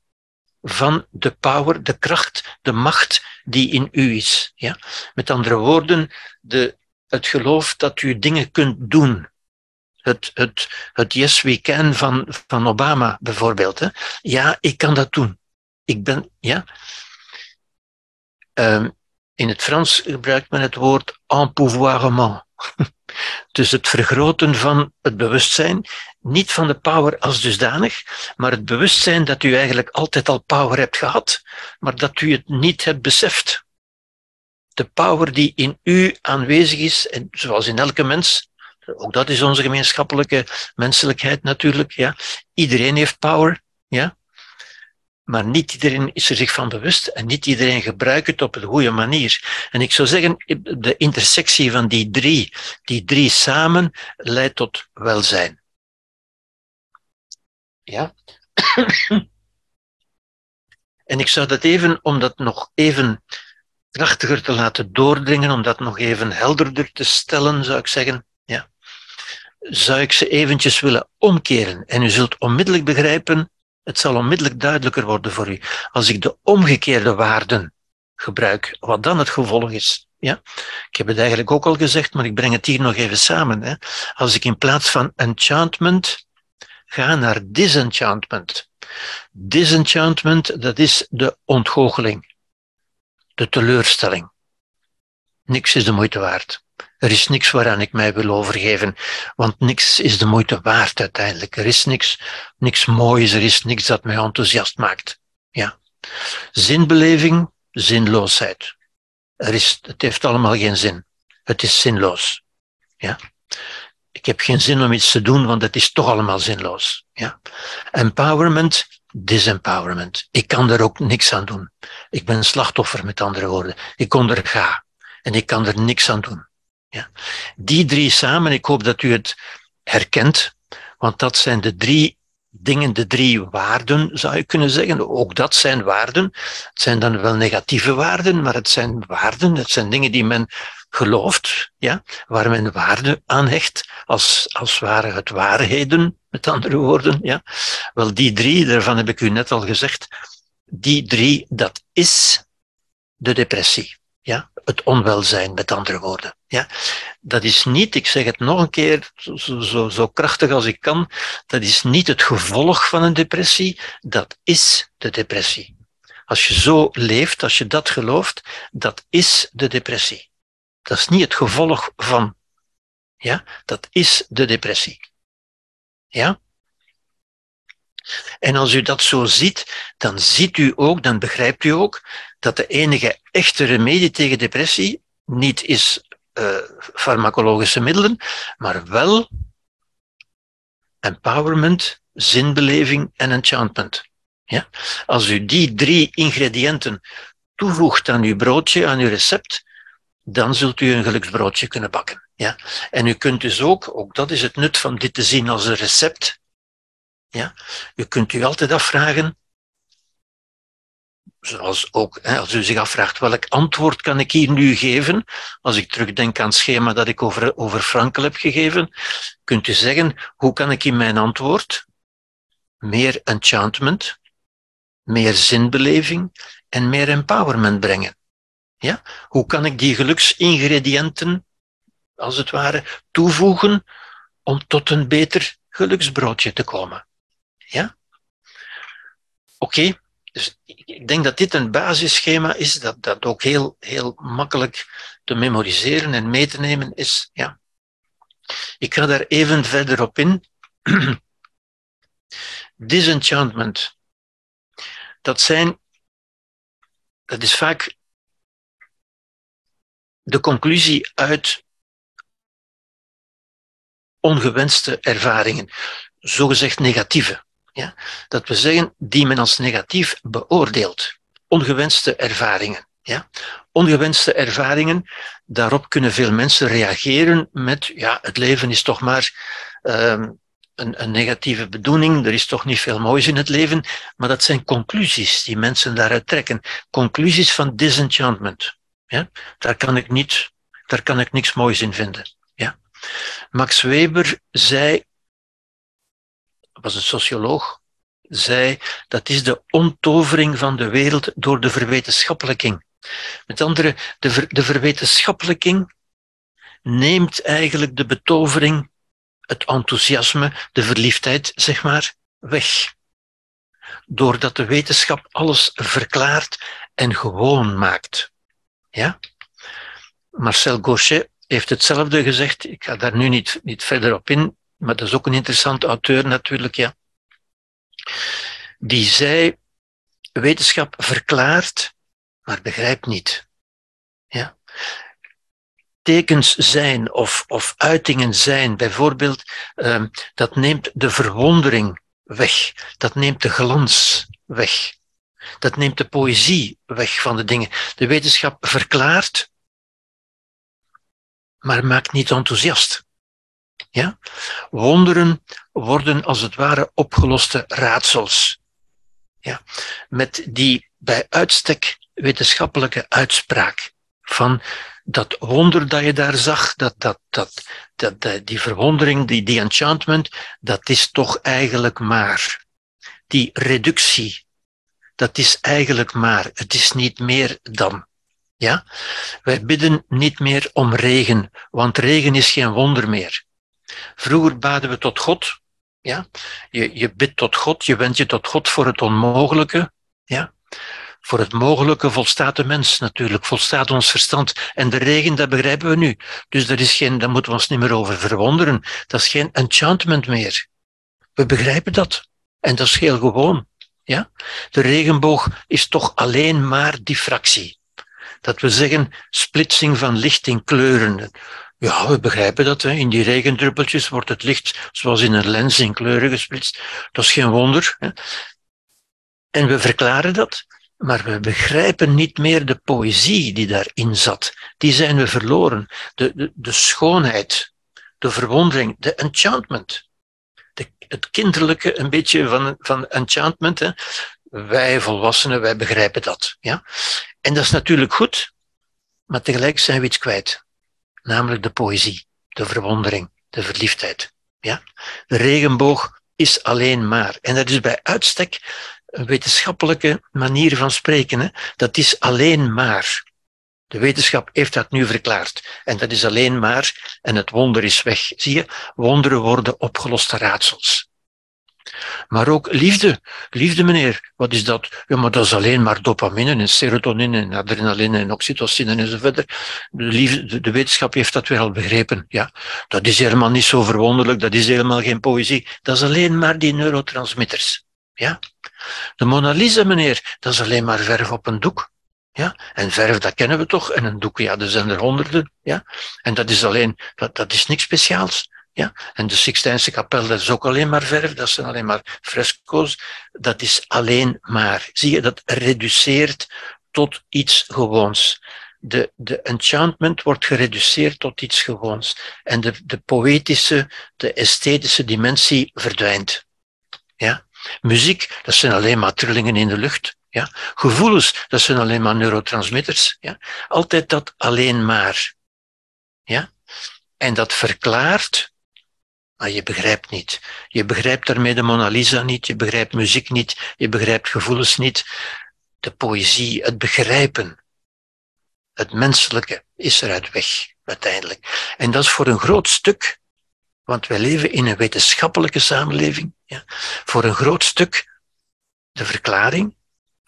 van de power, de kracht, de macht die in u is. Ja? Met andere woorden, de, het geloof dat u dingen kunt doen. Het, het, het yes we can van, van Obama bijvoorbeeld. Hè? Ja, ik kan dat doen. Ik ben, ja. Um, in het Frans gebruikt men het woord empouvoirement. Dus het vergroten van het bewustzijn, niet van de power als dusdanig, maar het bewustzijn dat u eigenlijk altijd al power hebt gehad, maar dat u het niet hebt beseft. De power die in u aanwezig is, en zoals in elke mens, ook dat is onze gemeenschappelijke menselijkheid natuurlijk, ja. Iedereen heeft power, ja. Maar niet iedereen is er zich van bewust en niet iedereen gebruikt het op de goede manier. En ik zou zeggen, de intersectie van die drie, die drie samen, leidt tot welzijn. Ja? en ik zou dat even, om dat nog even krachtiger te laten doordringen, om dat nog even helderder te stellen, zou ik zeggen, ja, zou ik ze eventjes willen omkeren. En u zult onmiddellijk begrijpen het zal onmiddellijk duidelijker worden voor u als ik de omgekeerde waarden gebruik, wat dan het gevolg is. Ja? Ik heb het eigenlijk ook al gezegd, maar ik breng het hier nog even samen. Hè? Als ik in plaats van enchantment ga naar disenchantment. Disenchantment, dat is de ontgoocheling, de teleurstelling. Niks is de moeite waard. Er is niks waaraan ik mij wil overgeven, want niks is de moeite waard uiteindelijk. Er is niks, niks moois, er is niks dat mij enthousiast maakt. Ja. Zinbeleving, zinloosheid. Er is, het heeft allemaal geen zin. Het is zinloos. Ja. Ik heb geen zin om iets te doen, want het is toch allemaal zinloos. Ja. Empowerment, disempowerment. Ik kan er ook niks aan doen. Ik ben slachtoffer, met andere woorden. Ik onderga. En ik kan er niks aan doen. Ja. Die drie samen, ik hoop dat u het herkent, want dat zijn de drie dingen, de drie waarden, zou je kunnen zeggen. Ook dat zijn waarden. Het zijn dan wel negatieve waarden, maar het zijn waarden, het zijn dingen die men gelooft, ja, waar men waarde aan hecht, als, als waren het waarheden, met andere woorden. Ja. Wel, die drie, daarvan heb ik u net al gezegd, die drie, dat is de depressie. Ja, het onwelzijn, met andere woorden. Ja, dat is niet, ik zeg het nog een keer, zo, zo, zo krachtig als ik kan, dat is niet het gevolg van een depressie, dat is de depressie. Als je zo leeft, als je dat gelooft, dat is de depressie. Dat is niet het gevolg van. Ja, dat is de depressie. Ja? En als u dat zo ziet, dan ziet u ook, dan begrijpt u ook dat de enige echte remedie tegen depressie niet is uh, farmacologische middelen, maar wel empowerment, zinbeleving en enchantment. Ja? Als u die drie ingrediënten toevoegt aan uw broodje, aan uw recept, dan zult u een geluksbroodje kunnen bakken. Ja? En u kunt dus ook, ook dat is het nut van dit te zien als een recept, ja? U kunt u altijd afvragen, zoals ook hè, als u zich afvraagt welk antwoord kan ik hier nu geven, als ik terugdenk aan het schema dat ik over, over Frankel heb gegeven, kunt u zeggen, hoe kan ik in mijn antwoord meer enchantment, meer zinbeleving en meer empowerment brengen. Ja? Hoe kan ik die geluksingrediënten, als het ware, toevoegen om tot een beter geluksbroodje te komen? Ja? Oké, dus ik denk dat dit een basisschema is dat, dat ook heel, heel makkelijk te memoriseren en mee te nemen is. Ja. Ik ga daar even verder op in. Disenchantment. Dat zijn, dat is vaak de conclusie uit ongewenste ervaringen, zogezegd negatieve. Ja? Dat we zeggen die men als negatief beoordeelt. Ongewenste ervaringen. Ja? Ongewenste ervaringen, daarop kunnen veel mensen reageren met, ja, het leven is toch maar um, een, een, negatieve bedoeling, er is toch niet veel moois in het leven, maar dat zijn conclusies die mensen daaruit trekken. Conclusies van disenchantment. Ja? Daar, kan ik niet, daar kan ik niks moois in vinden. Ja? Max Weber zei was een socioloog, zei dat is de onttovering van de wereld door de verwetenschappelijking. Met andere, de, de verwetenschappelijking neemt eigenlijk de betovering, het enthousiasme, de verliefdheid, zeg maar, weg. Doordat de wetenschap alles verklaart en gewoon maakt. Ja? Marcel Gauchet heeft hetzelfde gezegd. Ik ga daar nu niet, niet verder op in maar dat is ook een interessante auteur natuurlijk, ja. Die zei, wetenschap verklaart, maar begrijpt niet. Ja. Tekens zijn of, of uitingen zijn, bijvoorbeeld, um, dat neemt de verwondering weg, dat neemt de glans weg, dat neemt de poëzie weg van de dingen. De wetenschap verklaart, maar maakt niet enthousiast. Ja? Wonderen worden als het ware opgeloste raadsels. Ja? Met die bij uitstek wetenschappelijke uitspraak van dat wonder dat je daar zag, dat, dat, dat, dat, die verwondering, die, die enchantment, dat is toch eigenlijk maar. Die reductie, dat is eigenlijk maar. Het is niet meer dan. Ja? Wij bidden niet meer om regen, want regen is geen wonder meer. Vroeger baden we tot God. Ja? Je, je bidt tot God, je wendt je tot God voor het onmogelijke. Ja? Voor het mogelijke volstaat de mens natuurlijk, volstaat ons verstand. En de regen, dat begrijpen we nu. Dus dat is geen, daar moeten we ons niet meer over verwonderen. Dat is geen enchantment meer. We begrijpen dat. En dat is heel gewoon. Ja? De regenboog is toch alleen maar diffractie. Dat we zeggen splitsing van licht in kleuren. Ja, we begrijpen dat. Hè. In die regendruppeltjes wordt het licht, zoals in een lens, in kleuren gesplitst. Dat is geen wonder. Hè. En we verklaren dat, maar we begrijpen niet meer de poëzie die daarin zat. Die zijn we verloren. De, de, de schoonheid, de verwondering, de enchantment. De, het kinderlijke, een beetje van, van enchantment. Hè. Wij volwassenen, wij begrijpen dat. Ja? En dat is natuurlijk goed, maar tegelijk zijn we iets kwijt namelijk de poëzie, de verwondering, de verliefdheid. Ja? De regenboog is alleen maar. En dat is bij uitstek een wetenschappelijke manier van spreken. Hè? Dat is alleen maar. De wetenschap heeft dat nu verklaard. En dat is alleen maar, en het wonder is weg. Zie je, wonderen worden opgeloste raadsels. Maar ook liefde. Liefde, meneer, wat is dat? Ja, maar dat is alleen maar dopamine en serotonine en adrenaline en oxytocine enzovoort. De, liefde, de, wetenschap heeft dat weer al begrepen. Ja, dat is helemaal niet zo verwonderlijk, dat is helemaal geen poëzie. Dat is alleen maar die neurotransmitters. Ja? De Mona Lisa, meneer, dat is alleen maar verf op een doek. Ja? En verf, dat kennen we toch. En een doek, ja, er zijn er honderden. Ja? En dat is alleen, dat, dat is niks speciaals. Ja? En de Sixtijnse kapel, dat is ook alleen maar verf, dat zijn alleen maar fresco's. Dat is alleen maar. Zie je, dat reduceert tot iets gewoons. De, de enchantment wordt gereduceerd tot iets gewoons. En de, de poëtische, de esthetische dimensie verdwijnt. Ja? Muziek, dat zijn alleen maar trillingen in de lucht. Ja? Gevoelens, dat zijn alleen maar neurotransmitters. Ja? Altijd dat alleen maar. Ja? En dat verklaart maar je begrijpt niet. Je begrijpt daarmee de Mona Lisa niet, je begrijpt muziek niet, je begrijpt gevoelens niet. De poëzie, het begrijpen, het menselijke is eruit weg uiteindelijk. En dat is voor een groot stuk, want wij leven in een wetenschappelijke samenleving, ja, voor een groot stuk de verklaring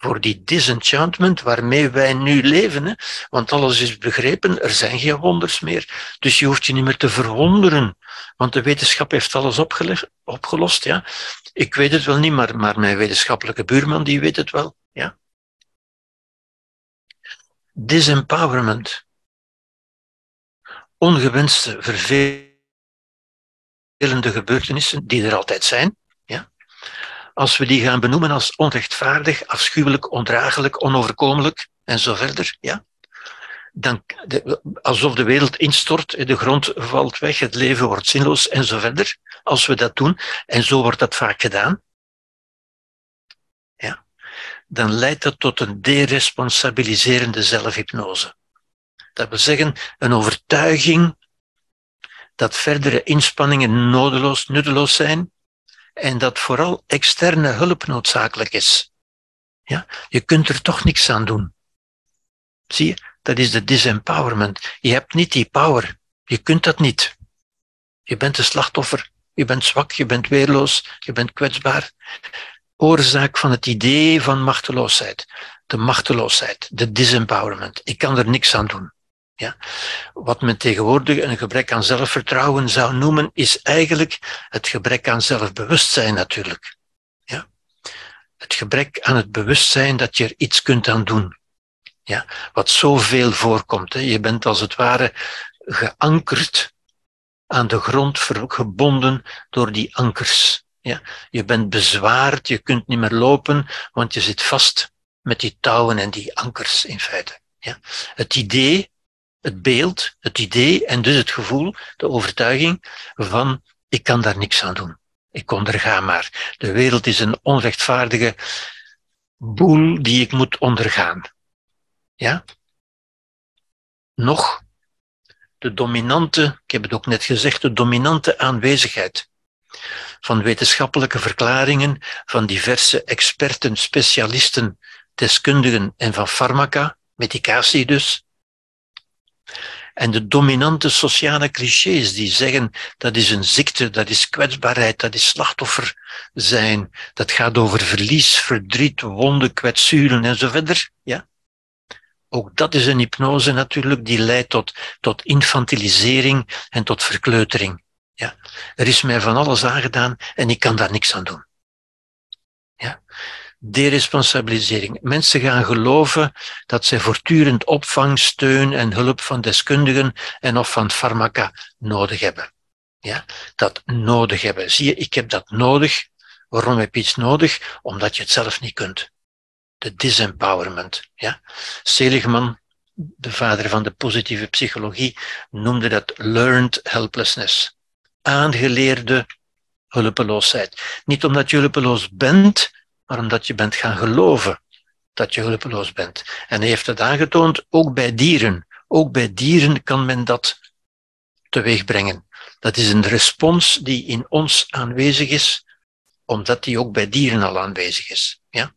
voor die disenchantment waarmee wij nu leven. Hè? Want alles is begrepen, er zijn geen wonders meer. Dus je hoeft je niet meer te verwonderen, want de wetenschap heeft alles opgelost. Ja? Ik weet het wel niet, maar, maar mijn wetenschappelijke buurman die weet het wel. Ja? Disempowerment. Ongewenste, vervelende gebeurtenissen die er altijd zijn als we die gaan benoemen als onrechtvaardig, afschuwelijk, ondraaglijk, onoverkomelijk en zo verder, ja, dan, alsof de wereld instort, de grond valt weg, het leven wordt zinloos en zo verder. Als we dat doen, en zo wordt dat vaak gedaan, ja, dan leidt dat tot een deresponsabiliserende zelfhypnose. Dat wil zeggen, een overtuiging dat verdere inspanningen nodeloos, nutteloos zijn, en dat vooral externe hulp noodzakelijk is. Ja? Je kunt er toch niks aan doen. Zie je? Dat is de disempowerment. Je hebt niet die power. Je kunt dat niet. Je bent een slachtoffer. Je bent zwak, je bent weerloos, je bent kwetsbaar. Oorzaak van het idee van machteloosheid. De machteloosheid, de disempowerment. Ik kan er niks aan doen. Wat men tegenwoordig een gebrek aan zelfvertrouwen zou noemen, is eigenlijk het gebrek aan zelfbewustzijn natuurlijk. Ja? Het gebrek aan het bewustzijn dat je er iets kunt aan doen. Ja? Wat zoveel voorkomt. Hè? Je bent als het ware geankerd aan de grond, gebonden door die ankers. Ja? Je bent bezwaard, je kunt niet meer lopen, want je zit vast met die touwen en die ankers in feite. Ja? Het idee het beeld, het idee en dus het gevoel, de overtuiging van ik kan daar niks aan doen. Ik onderga maar. De wereld is een onrechtvaardige boel die ik moet ondergaan. Ja? Nog de dominante, ik heb het ook net gezegd, de dominante aanwezigheid van wetenschappelijke verklaringen van diverse experten, specialisten, deskundigen en van farmaca, medicatie dus, en de dominante sociale clichés die zeggen dat is een ziekte, dat is kwetsbaarheid, dat is slachtoffer zijn, dat gaat over verlies, verdriet, wonden, kwetsuren en zo verder. Ja? Ook dat is een hypnose natuurlijk die leidt tot, tot infantilisering en tot verkleutering. Ja? Er is mij van alles aangedaan en ik kan daar niks aan doen. Ja? Deresponsabilisering. Mensen gaan geloven dat zij voortdurend opvang, steun en hulp van deskundigen en of van farmaca nodig hebben. Ja, dat nodig hebben. Zie je, ik heb dat nodig. Waarom heb je iets nodig? Omdat je het zelf niet kunt. De disempowerment. Ja. Seligman, de vader van de positieve psychologie, noemde dat learned helplessness. Aangeleerde hulpeloosheid. Niet omdat je hulpeloos bent, maar omdat je bent gaan geloven dat je hulpeloos bent. En hij heeft het aangetoond, ook bij dieren. Ook bij dieren kan men dat teweeg brengen. Dat is een respons die in ons aanwezig is, omdat die ook bij dieren al aanwezig is. Ja?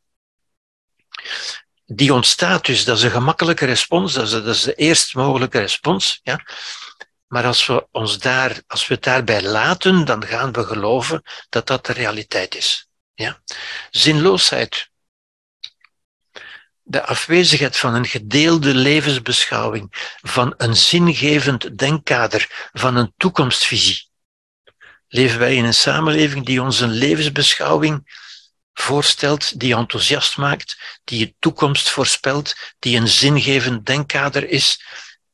Die ontstaat dus, dat is een gemakkelijke respons, dat is, de eerst mogelijke respons. Ja? Maar als we, ons daar, als we het daarbij laten, dan gaan we geloven dat dat de realiteit is. Ja? Zinloosheid. De afwezigheid van een gedeelde levensbeschouwing, van een zingevend denkkader, van een toekomstvisie. Leven wij in een samenleving die ons een levensbeschouwing voorstelt, die enthousiast maakt, die je toekomst voorspelt, die een zingevend denkkader is?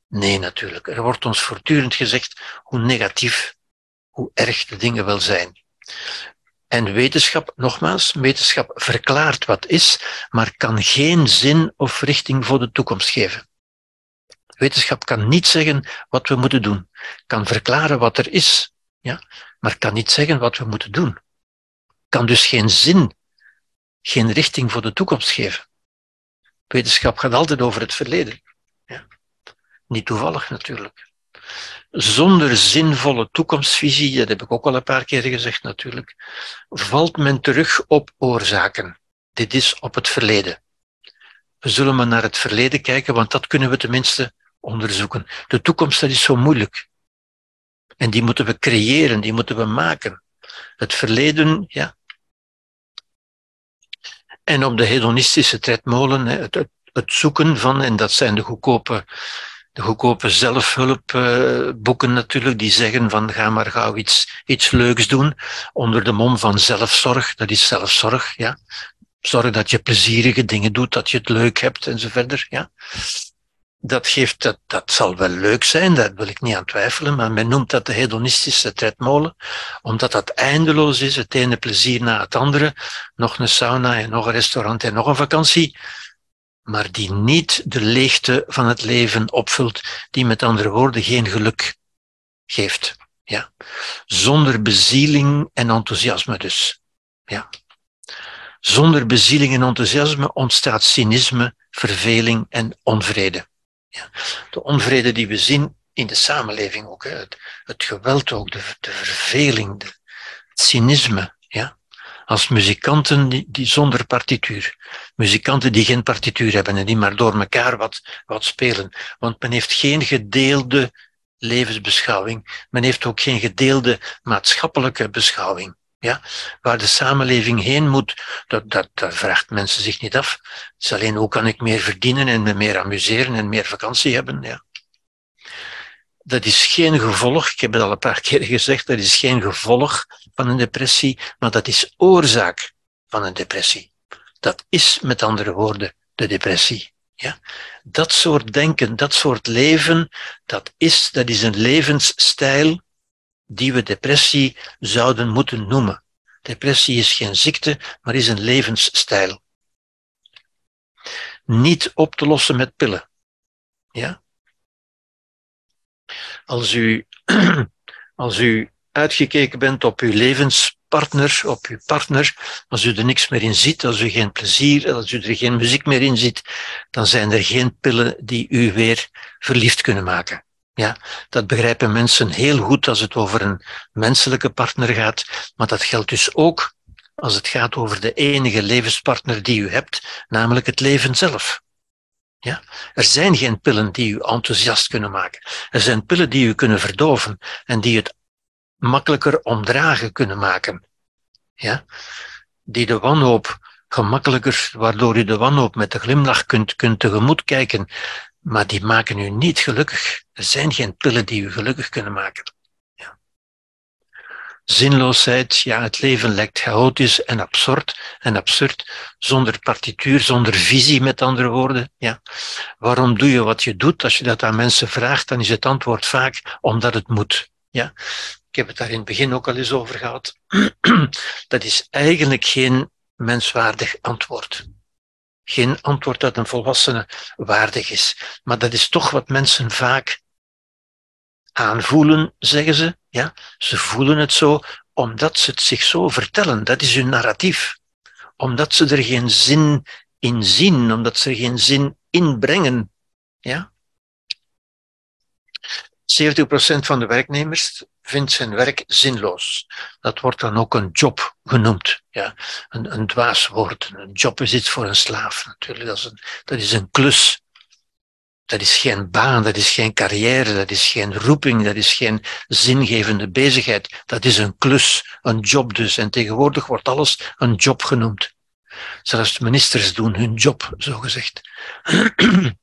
Nee, natuurlijk. Er wordt ons voortdurend gezegd hoe negatief, hoe erg de dingen wel zijn. En wetenschap, nogmaals, wetenschap verklaart wat is, maar kan geen zin of richting voor de toekomst geven. Wetenschap kan niet zeggen wat we moeten doen. Kan verklaren wat er is, ja, maar kan niet zeggen wat we moeten doen. Kan dus geen zin, geen richting voor de toekomst geven. Wetenschap gaat altijd over het verleden. Ja. Niet toevallig natuurlijk. Zonder zinvolle toekomstvisie, dat heb ik ook al een paar keer gezegd natuurlijk, valt men terug op oorzaken. Dit is op het verleden. We zullen maar naar het verleden kijken, want dat kunnen we tenminste onderzoeken. De toekomst, dat is zo moeilijk. En die moeten we creëren, die moeten we maken. Het verleden, ja. En op de hedonistische tredmolen, het, het, het zoeken van, en dat zijn de goedkope de goedkope zelfhulpboeken natuurlijk, die zeggen van ga maar gauw iets, iets leuks doen, onder de mom van zelfzorg, dat is zelfzorg, ja. Zorg dat je plezierige dingen doet, dat je het leuk hebt en zo verder, ja. Dat geeft, dat, dat zal wel leuk zijn, daar wil ik niet aan twijfelen, maar men noemt dat de hedonistische tredmolen, omdat dat eindeloos is, het ene plezier na het andere, nog een sauna en nog een restaurant en nog een vakantie maar die niet de leegte van het leven opvult, die met andere woorden geen geluk geeft. Ja. Zonder bezieling en enthousiasme dus. Ja. Zonder bezieling en enthousiasme ontstaat cynisme, verveling en onvrede. Ja. De onvrede die we zien in de samenleving ook, het, het geweld ook, de, de verveling, de, het cynisme. Ja als muzikanten die, die, zonder partituur. Muzikanten die geen partituur hebben en die maar door elkaar wat, wat spelen. Want men heeft geen gedeelde levensbeschouwing. Men heeft ook geen gedeelde maatschappelijke beschouwing. Ja, waar de samenleving heen moet, dat, dat, vraagt mensen zich niet af. Het is alleen hoe kan ik meer verdienen en me meer amuseren en meer vakantie hebben. Ja. Dat is geen gevolg, ik heb het al een paar keer gezegd, dat is geen gevolg van een depressie, maar dat is oorzaak van een depressie. Dat is met andere woorden de depressie. Ja? Dat soort denken, dat soort leven, dat is, dat is een levensstijl die we depressie zouden moeten noemen. Depressie is geen ziekte, maar is een levensstijl. Niet op te lossen met pillen. Ja? Als u, als u uitgekeken bent op uw levenspartner, op uw partner, als u er niks meer in ziet, als u geen plezier, als u er geen muziek meer in ziet, dan zijn er geen pillen die u weer verliefd kunnen maken. Ja, dat begrijpen mensen heel goed als het over een menselijke partner gaat, maar dat geldt dus ook als het gaat over de enige levenspartner die u hebt, namelijk het leven zelf. Ja? Er zijn geen pillen die u enthousiast kunnen maken. Er zijn pillen die u kunnen verdoven en die het makkelijker omdragen kunnen maken. Ja? Die de wanhoop gemakkelijker, waardoor u de wanhoop met de glimlach kunt, kunt tegemoet kijken, maar die maken u niet gelukkig. Er zijn geen pillen die u gelukkig kunnen maken. Ja. Zinloosheid, ja, het leven lijkt chaotisch en absurd, en absurd, zonder partituur, zonder visie, met andere woorden. Ja. Waarom doe je wat je doet? Als je dat aan mensen vraagt, dan is het antwoord vaak omdat het moet. Ja. Ik heb het daar in het begin ook al eens over gehad. Dat is eigenlijk geen menswaardig antwoord. Geen antwoord dat een volwassene waardig is. Maar dat is toch wat mensen vaak aanvoelen, zeggen ze. Ja? Ze voelen het zo omdat ze het zich zo vertellen. Dat is hun narratief. Omdat ze er geen zin in zien, omdat ze er geen zin in brengen. Ja? 70% van de werknemers vindt zijn werk zinloos. Dat wordt dan ook een job genoemd. Ja, een, een dwaas woord. Een job is iets voor een slaaf natuurlijk. Dat is een, dat is een klus. Dat is geen baan, dat is geen carrière, dat is geen roeping, dat is geen zingevende bezigheid. Dat is een klus, een job dus. En tegenwoordig wordt alles een job genoemd. Zelfs ministers doen hun job, zo gezegd.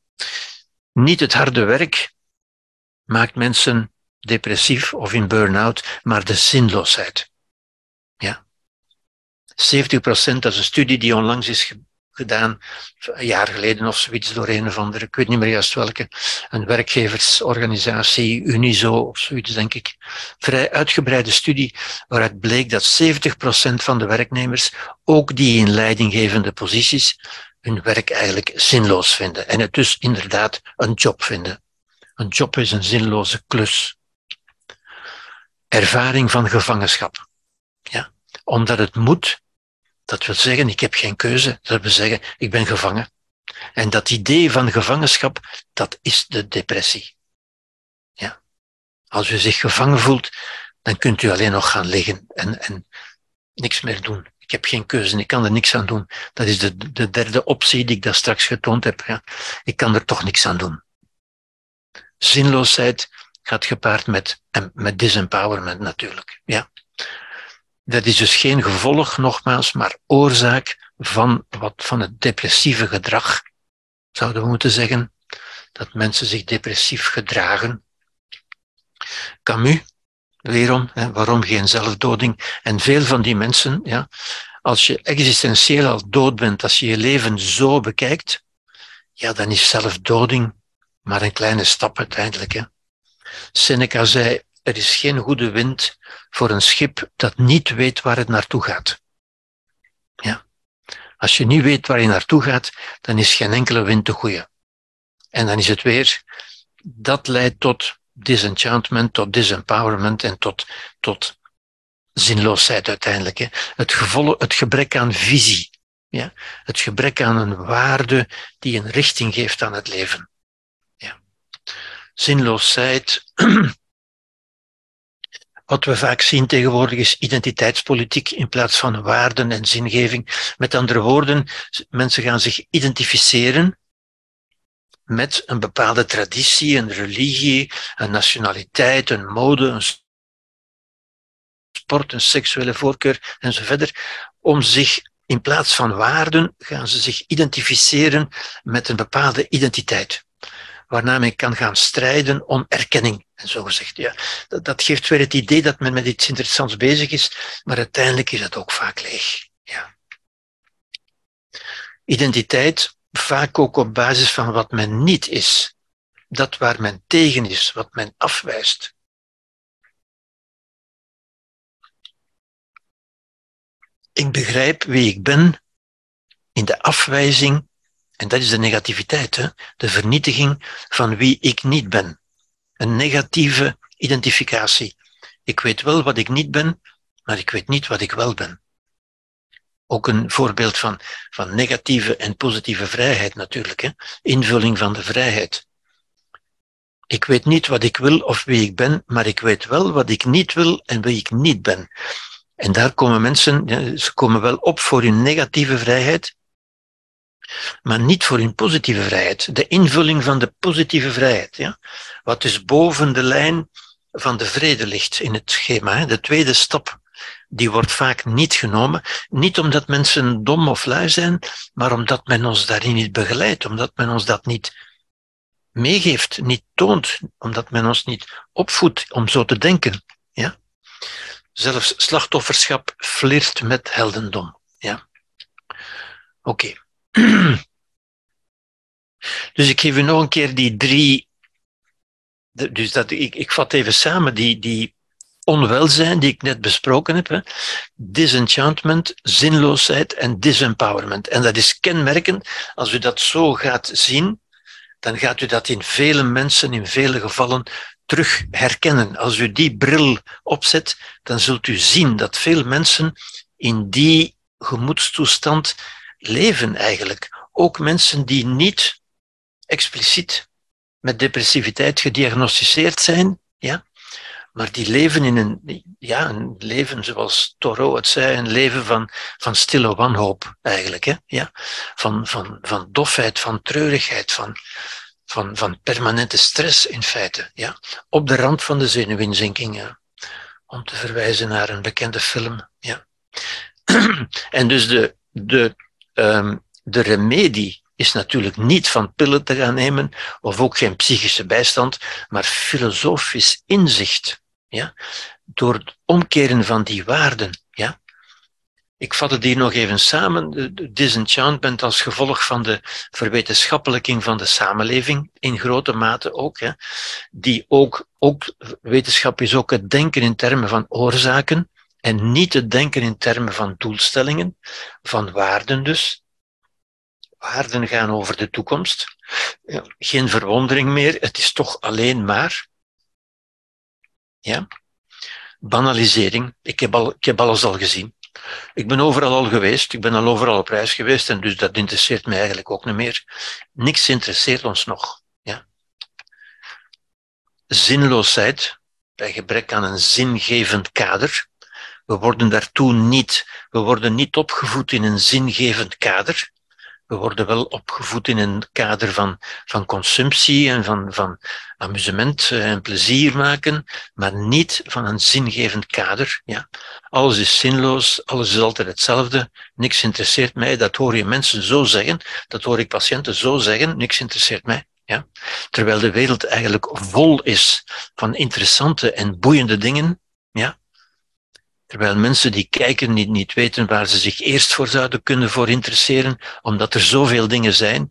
Niet het harde werk maakt mensen depressief of in burn-out, maar de zinloosheid. Ja. 70 procent, dat is een studie die onlangs is gedaan, een jaar geleden of zoiets, door een of andere, ik weet niet meer juist welke, een werkgeversorganisatie, Unizo of zoiets, denk ik. Vrij uitgebreide studie waaruit bleek dat 70 procent van de werknemers, ook die in leidinggevende posities, hun werk eigenlijk zinloos vinden. En het dus inderdaad een job vinden. Een job is een zinloze klus ervaring van gevangenschap. Ja? Omdat het moet, dat wil zeggen, ik heb geen keuze. Dat wil zeggen, ik ben gevangen. En dat idee van gevangenschap, dat is de depressie. Ja? Als u zich gevangen voelt, dan kunt u alleen nog gaan liggen en, en niks meer doen. Ik heb geen keuze, ik kan er niks aan doen. Dat is de, de derde optie die ik daar straks getoond heb. Ja. Ik kan er toch niks aan doen. Zinloosheid gaat gepaard met, met disempowerment natuurlijk. Ja. Dat is dus geen gevolg, nogmaals, maar oorzaak van, wat, van het depressieve gedrag, zouden we moeten zeggen. Dat mensen zich depressief gedragen. Camus, weerom, waarom geen zelfdoding? En veel van die mensen, ja, als je existentieel al dood bent, als je je leven zo bekijkt, ja, dan is zelfdoding maar een kleine stap uiteindelijk. Hè. Seneca zei, er is geen goede wind voor een schip dat niet weet waar het naartoe gaat. Ja. Als je niet weet waar je naartoe gaat, dan is geen enkele wind te goede. En dan is het weer, dat leidt tot disenchantment, tot disempowerment en tot, tot zinloosheid uiteindelijk. Hè. Het, gevolg, het gebrek aan visie. Ja. Het gebrek aan een waarde die een richting geeft aan het leven. Zinloosheid. Wat we vaak zien tegenwoordig is identiteitspolitiek in plaats van waarden en zingeving. Met andere woorden, mensen gaan zich identificeren met een bepaalde traditie, een religie, een nationaliteit, een mode, een sport, een seksuele voorkeur en zo verder, om zich in plaats van waarden gaan ze zich identificeren met een bepaalde identiteit waarna men kan gaan strijden om erkenning. En zo gezegd, ja. Dat, dat, geeft weer het idee dat men met iets interessants bezig is, maar uiteindelijk is het ook vaak leeg. Ja. Identiteit vaak ook op basis van wat men niet is. Dat waar men tegen is, wat men afwijst. Ik begrijp wie ik ben in de afwijzing, en dat is de negativiteit, hè? de vernietiging van wie ik niet ben. Een negatieve identificatie. Ik weet wel wat ik niet ben, maar ik weet niet wat ik wel ben. Ook een voorbeeld van, van negatieve en positieve vrijheid natuurlijk. Hè? Invulling van de vrijheid. Ik weet niet wat ik wil of wie ik ben, maar ik weet wel wat ik niet wil en wie ik niet ben. En daar komen mensen, ze komen wel op voor hun negatieve vrijheid, maar niet voor hun positieve vrijheid. De invulling van de positieve vrijheid. Ja? Wat dus boven de lijn van de vrede ligt in het schema. Hè? De tweede stap die wordt vaak niet genomen. Niet omdat mensen dom of lui zijn, maar omdat men ons daarin niet begeleidt, omdat men ons dat niet meegeeft, niet toont, omdat men ons niet opvoedt om zo te denken. Ja? Zelfs slachtofferschap flirt met heldendom. Ja? Oké. Dus ik geef u nog een keer die drie. Dus dat, ik, ik vat even samen die, die onwelzijn die ik net besproken heb. Hè. Disenchantment, zinloosheid en disempowerment. En dat is kenmerkend. Als u dat zo gaat zien, dan gaat u dat in vele mensen, in vele gevallen, terug herkennen. Als u die bril opzet, dan zult u zien dat veel mensen in die gemoedstoestand leven eigenlijk. Ook mensen die niet expliciet met depressiviteit gediagnosticeerd zijn, ja, maar die leven in een, ja, een leven zoals Thoreau het zei, een leven van, van stille wanhoop eigenlijk. Hè? Ja? Van, van, van dofheid, van treurigheid, van, van, van permanente stress in feite. Ja? Op de rand van de zenuwinzinking, ja? om te verwijzen naar een bekende film. Ja? en dus de, de, um, de remedie is natuurlijk niet van pillen te gaan nemen of ook geen psychische bijstand, maar filosofisch inzicht. Ja? Door het omkeren van die waarden. Ja? Ik vat het hier nog even samen. De disenchantment als gevolg van de verwetenschappelijking van de samenleving, in grote mate ook. Hè? Die ook, ook, wetenschap is ook het denken in termen van oorzaken en niet het denken in termen van doelstellingen, van waarden dus waarden gaan over de toekomst. Geen verwondering meer, het is toch alleen maar. Ja? Banalisering. Ik heb, al, ik heb alles al gezien. Ik ben overal al geweest, ik ben al overal op reis geweest en dus dat interesseert mij eigenlijk ook niet meer. Niks interesseert ons nog. Ja? Zinloosheid, bij gebrek aan een zingevend kader. We worden daartoe niet, we worden niet opgevoed in een zingevend kader. We worden wel opgevoed in een kader van, van consumptie en van, van amusement en plezier maken, maar niet van een zingevend kader. Ja. Alles is zinloos, alles is altijd hetzelfde, niks interesseert mij. Dat hoor je mensen zo zeggen, dat hoor ik patiënten zo zeggen, niks interesseert mij. Ja. Terwijl de wereld eigenlijk vol is van interessante en boeiende dingen. Terwijl mensen die kijken niet, niet weten waar ze zich eerst voor zouden kunnen voor interesseren, omdat er zoveel dingen zijn.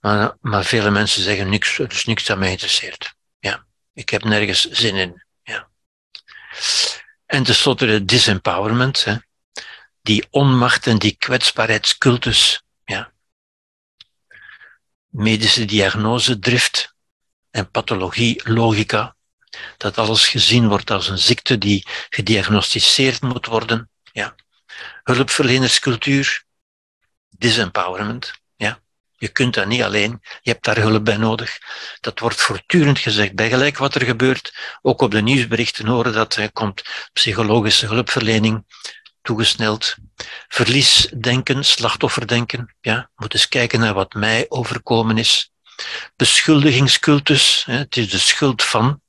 Maar, maar vele mensen zeggen niks, er is niks dat mij interesseert. Ja, ik heb nergens zin in. Ja. En tenslotte de disempowerment, hè. die onmacht en die kwetsbaarheidscultus. Ja. Medische diagnose, drift en pathologie, logica dat alles gezien wordt als een ziekte die gediagnosticeerd moet worden. Ja. Hulpverlenerscultuur, disempowerment. Ja. Je kunt dat niet alleen, je hebt daar hulp bij nodig. Dat wordt voortdurend gezegd, bij gelijk wat er gebeurt. Ook op de nieuwsberichten horen dat er komt psychologische hulpverlening toegesneld. Verliesdenken, slachtofferdenken. Ja, moet eens kijken naar wat mij overkomen is. Beschuldigingscultus, het is de schuld van.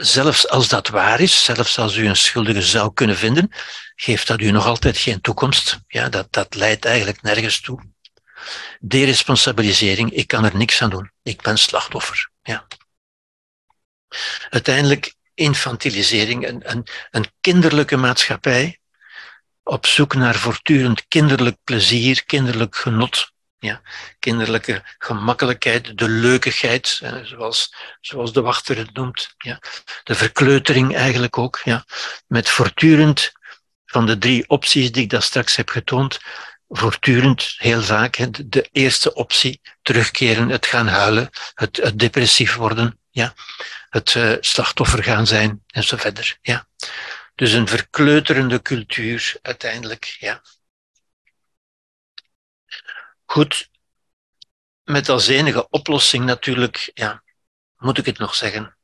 Zelfs als dat waar is, zelfs als u een schuldige zou kunnen vinden, geeft dat u nog altijd geen toekomst. Ja, dat, dat leidt eigenlijk nergens toe. Deresponsabilisering, ik kan er niks aan doen. Ik ben slachtoffer. Ja. Uiteindelijk infantilisering, een, een, een kinderlijke maatschappij op zoek naar voortdurend kinderlijk plezier, kinderlijk genot. Ja, kinderlijke gemakkelijkheid, de leukigheid, zoals, zoals de wachter het noemt. Ja. De verkleutering eigenlijk ook. Ja. Met voortdurend, van de drie opties die ik daar straks heb getoond, voortdurend, heel vaak, de eerste optie, terugkeren, het gaan huilen, het, het depressief worden, ja. het uh, slachtoffer gaan zijn en zo verder. Ja. Dus een verkleuterende cultuur uiteindelijk, ja. Goed, met als enige oplossing natuurlijk, ja, moet ik het nog zeggen,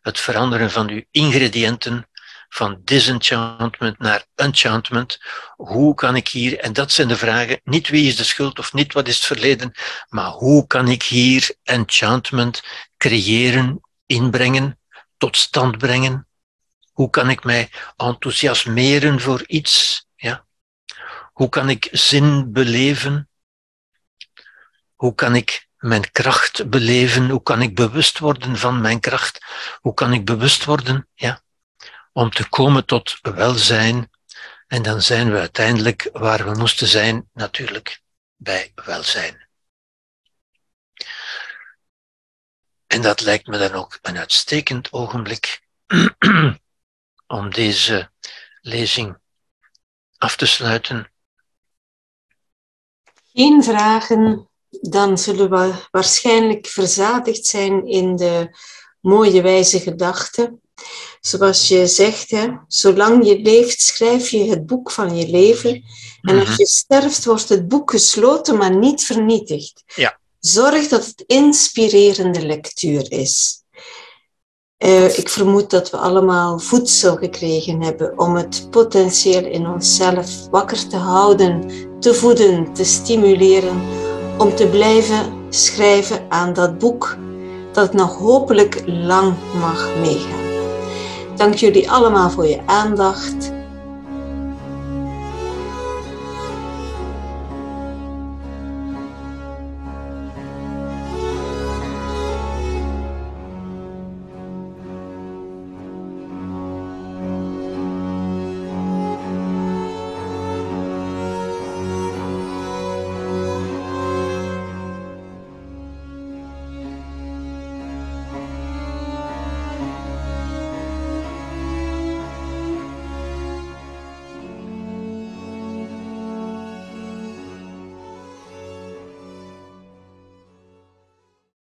het veranderen van uw ingrediënten van disenchantment naar enchantment. Hoe kan ik hier, en dat zijn de vragen, niet wie is de schuld of niet wat is het verleden, maar hoe kan ik hier enchantment creëren, inbrengen, tot stand brengen? Hoe kan ik mij enthousiasmeren voor iets? Ja? Hoe kan ik zin beleven? Hoe kan ik mijn kracht beleven? Hoe kan ik bewust worden van mijn kracht? Hoe kan ik bewust worden, ja, om te komen tot welzijn? En dan zijn we uiteindelijk waar we moesten zijn, natuurlijk bij welzijn. En dat lijkt me dan ook een uitstekend ogenblik om deze lezing af te sluiten. Geen vragen dan zullen we waarschijnlijk verzadigd zijn in de mooie wijze gedachten. Zoals je zegt, hè, zolang je leeft, schrijf je het boek van je leven. En als mhm. je sterft, wordt het boek gesloten, maar niet vernietigd. Ja. Zorg dat het inspirerende lectuur is. Uh, ik vermoed dat we allemaal voedsel gekregen hebben om het potentieel in onszelf wakker te houden, te voeden, te stimuleren om te blijven schrijven aan dat boek dat nog hopelijk lang mag meegaan. Dank jullie allemaal voor je aandacht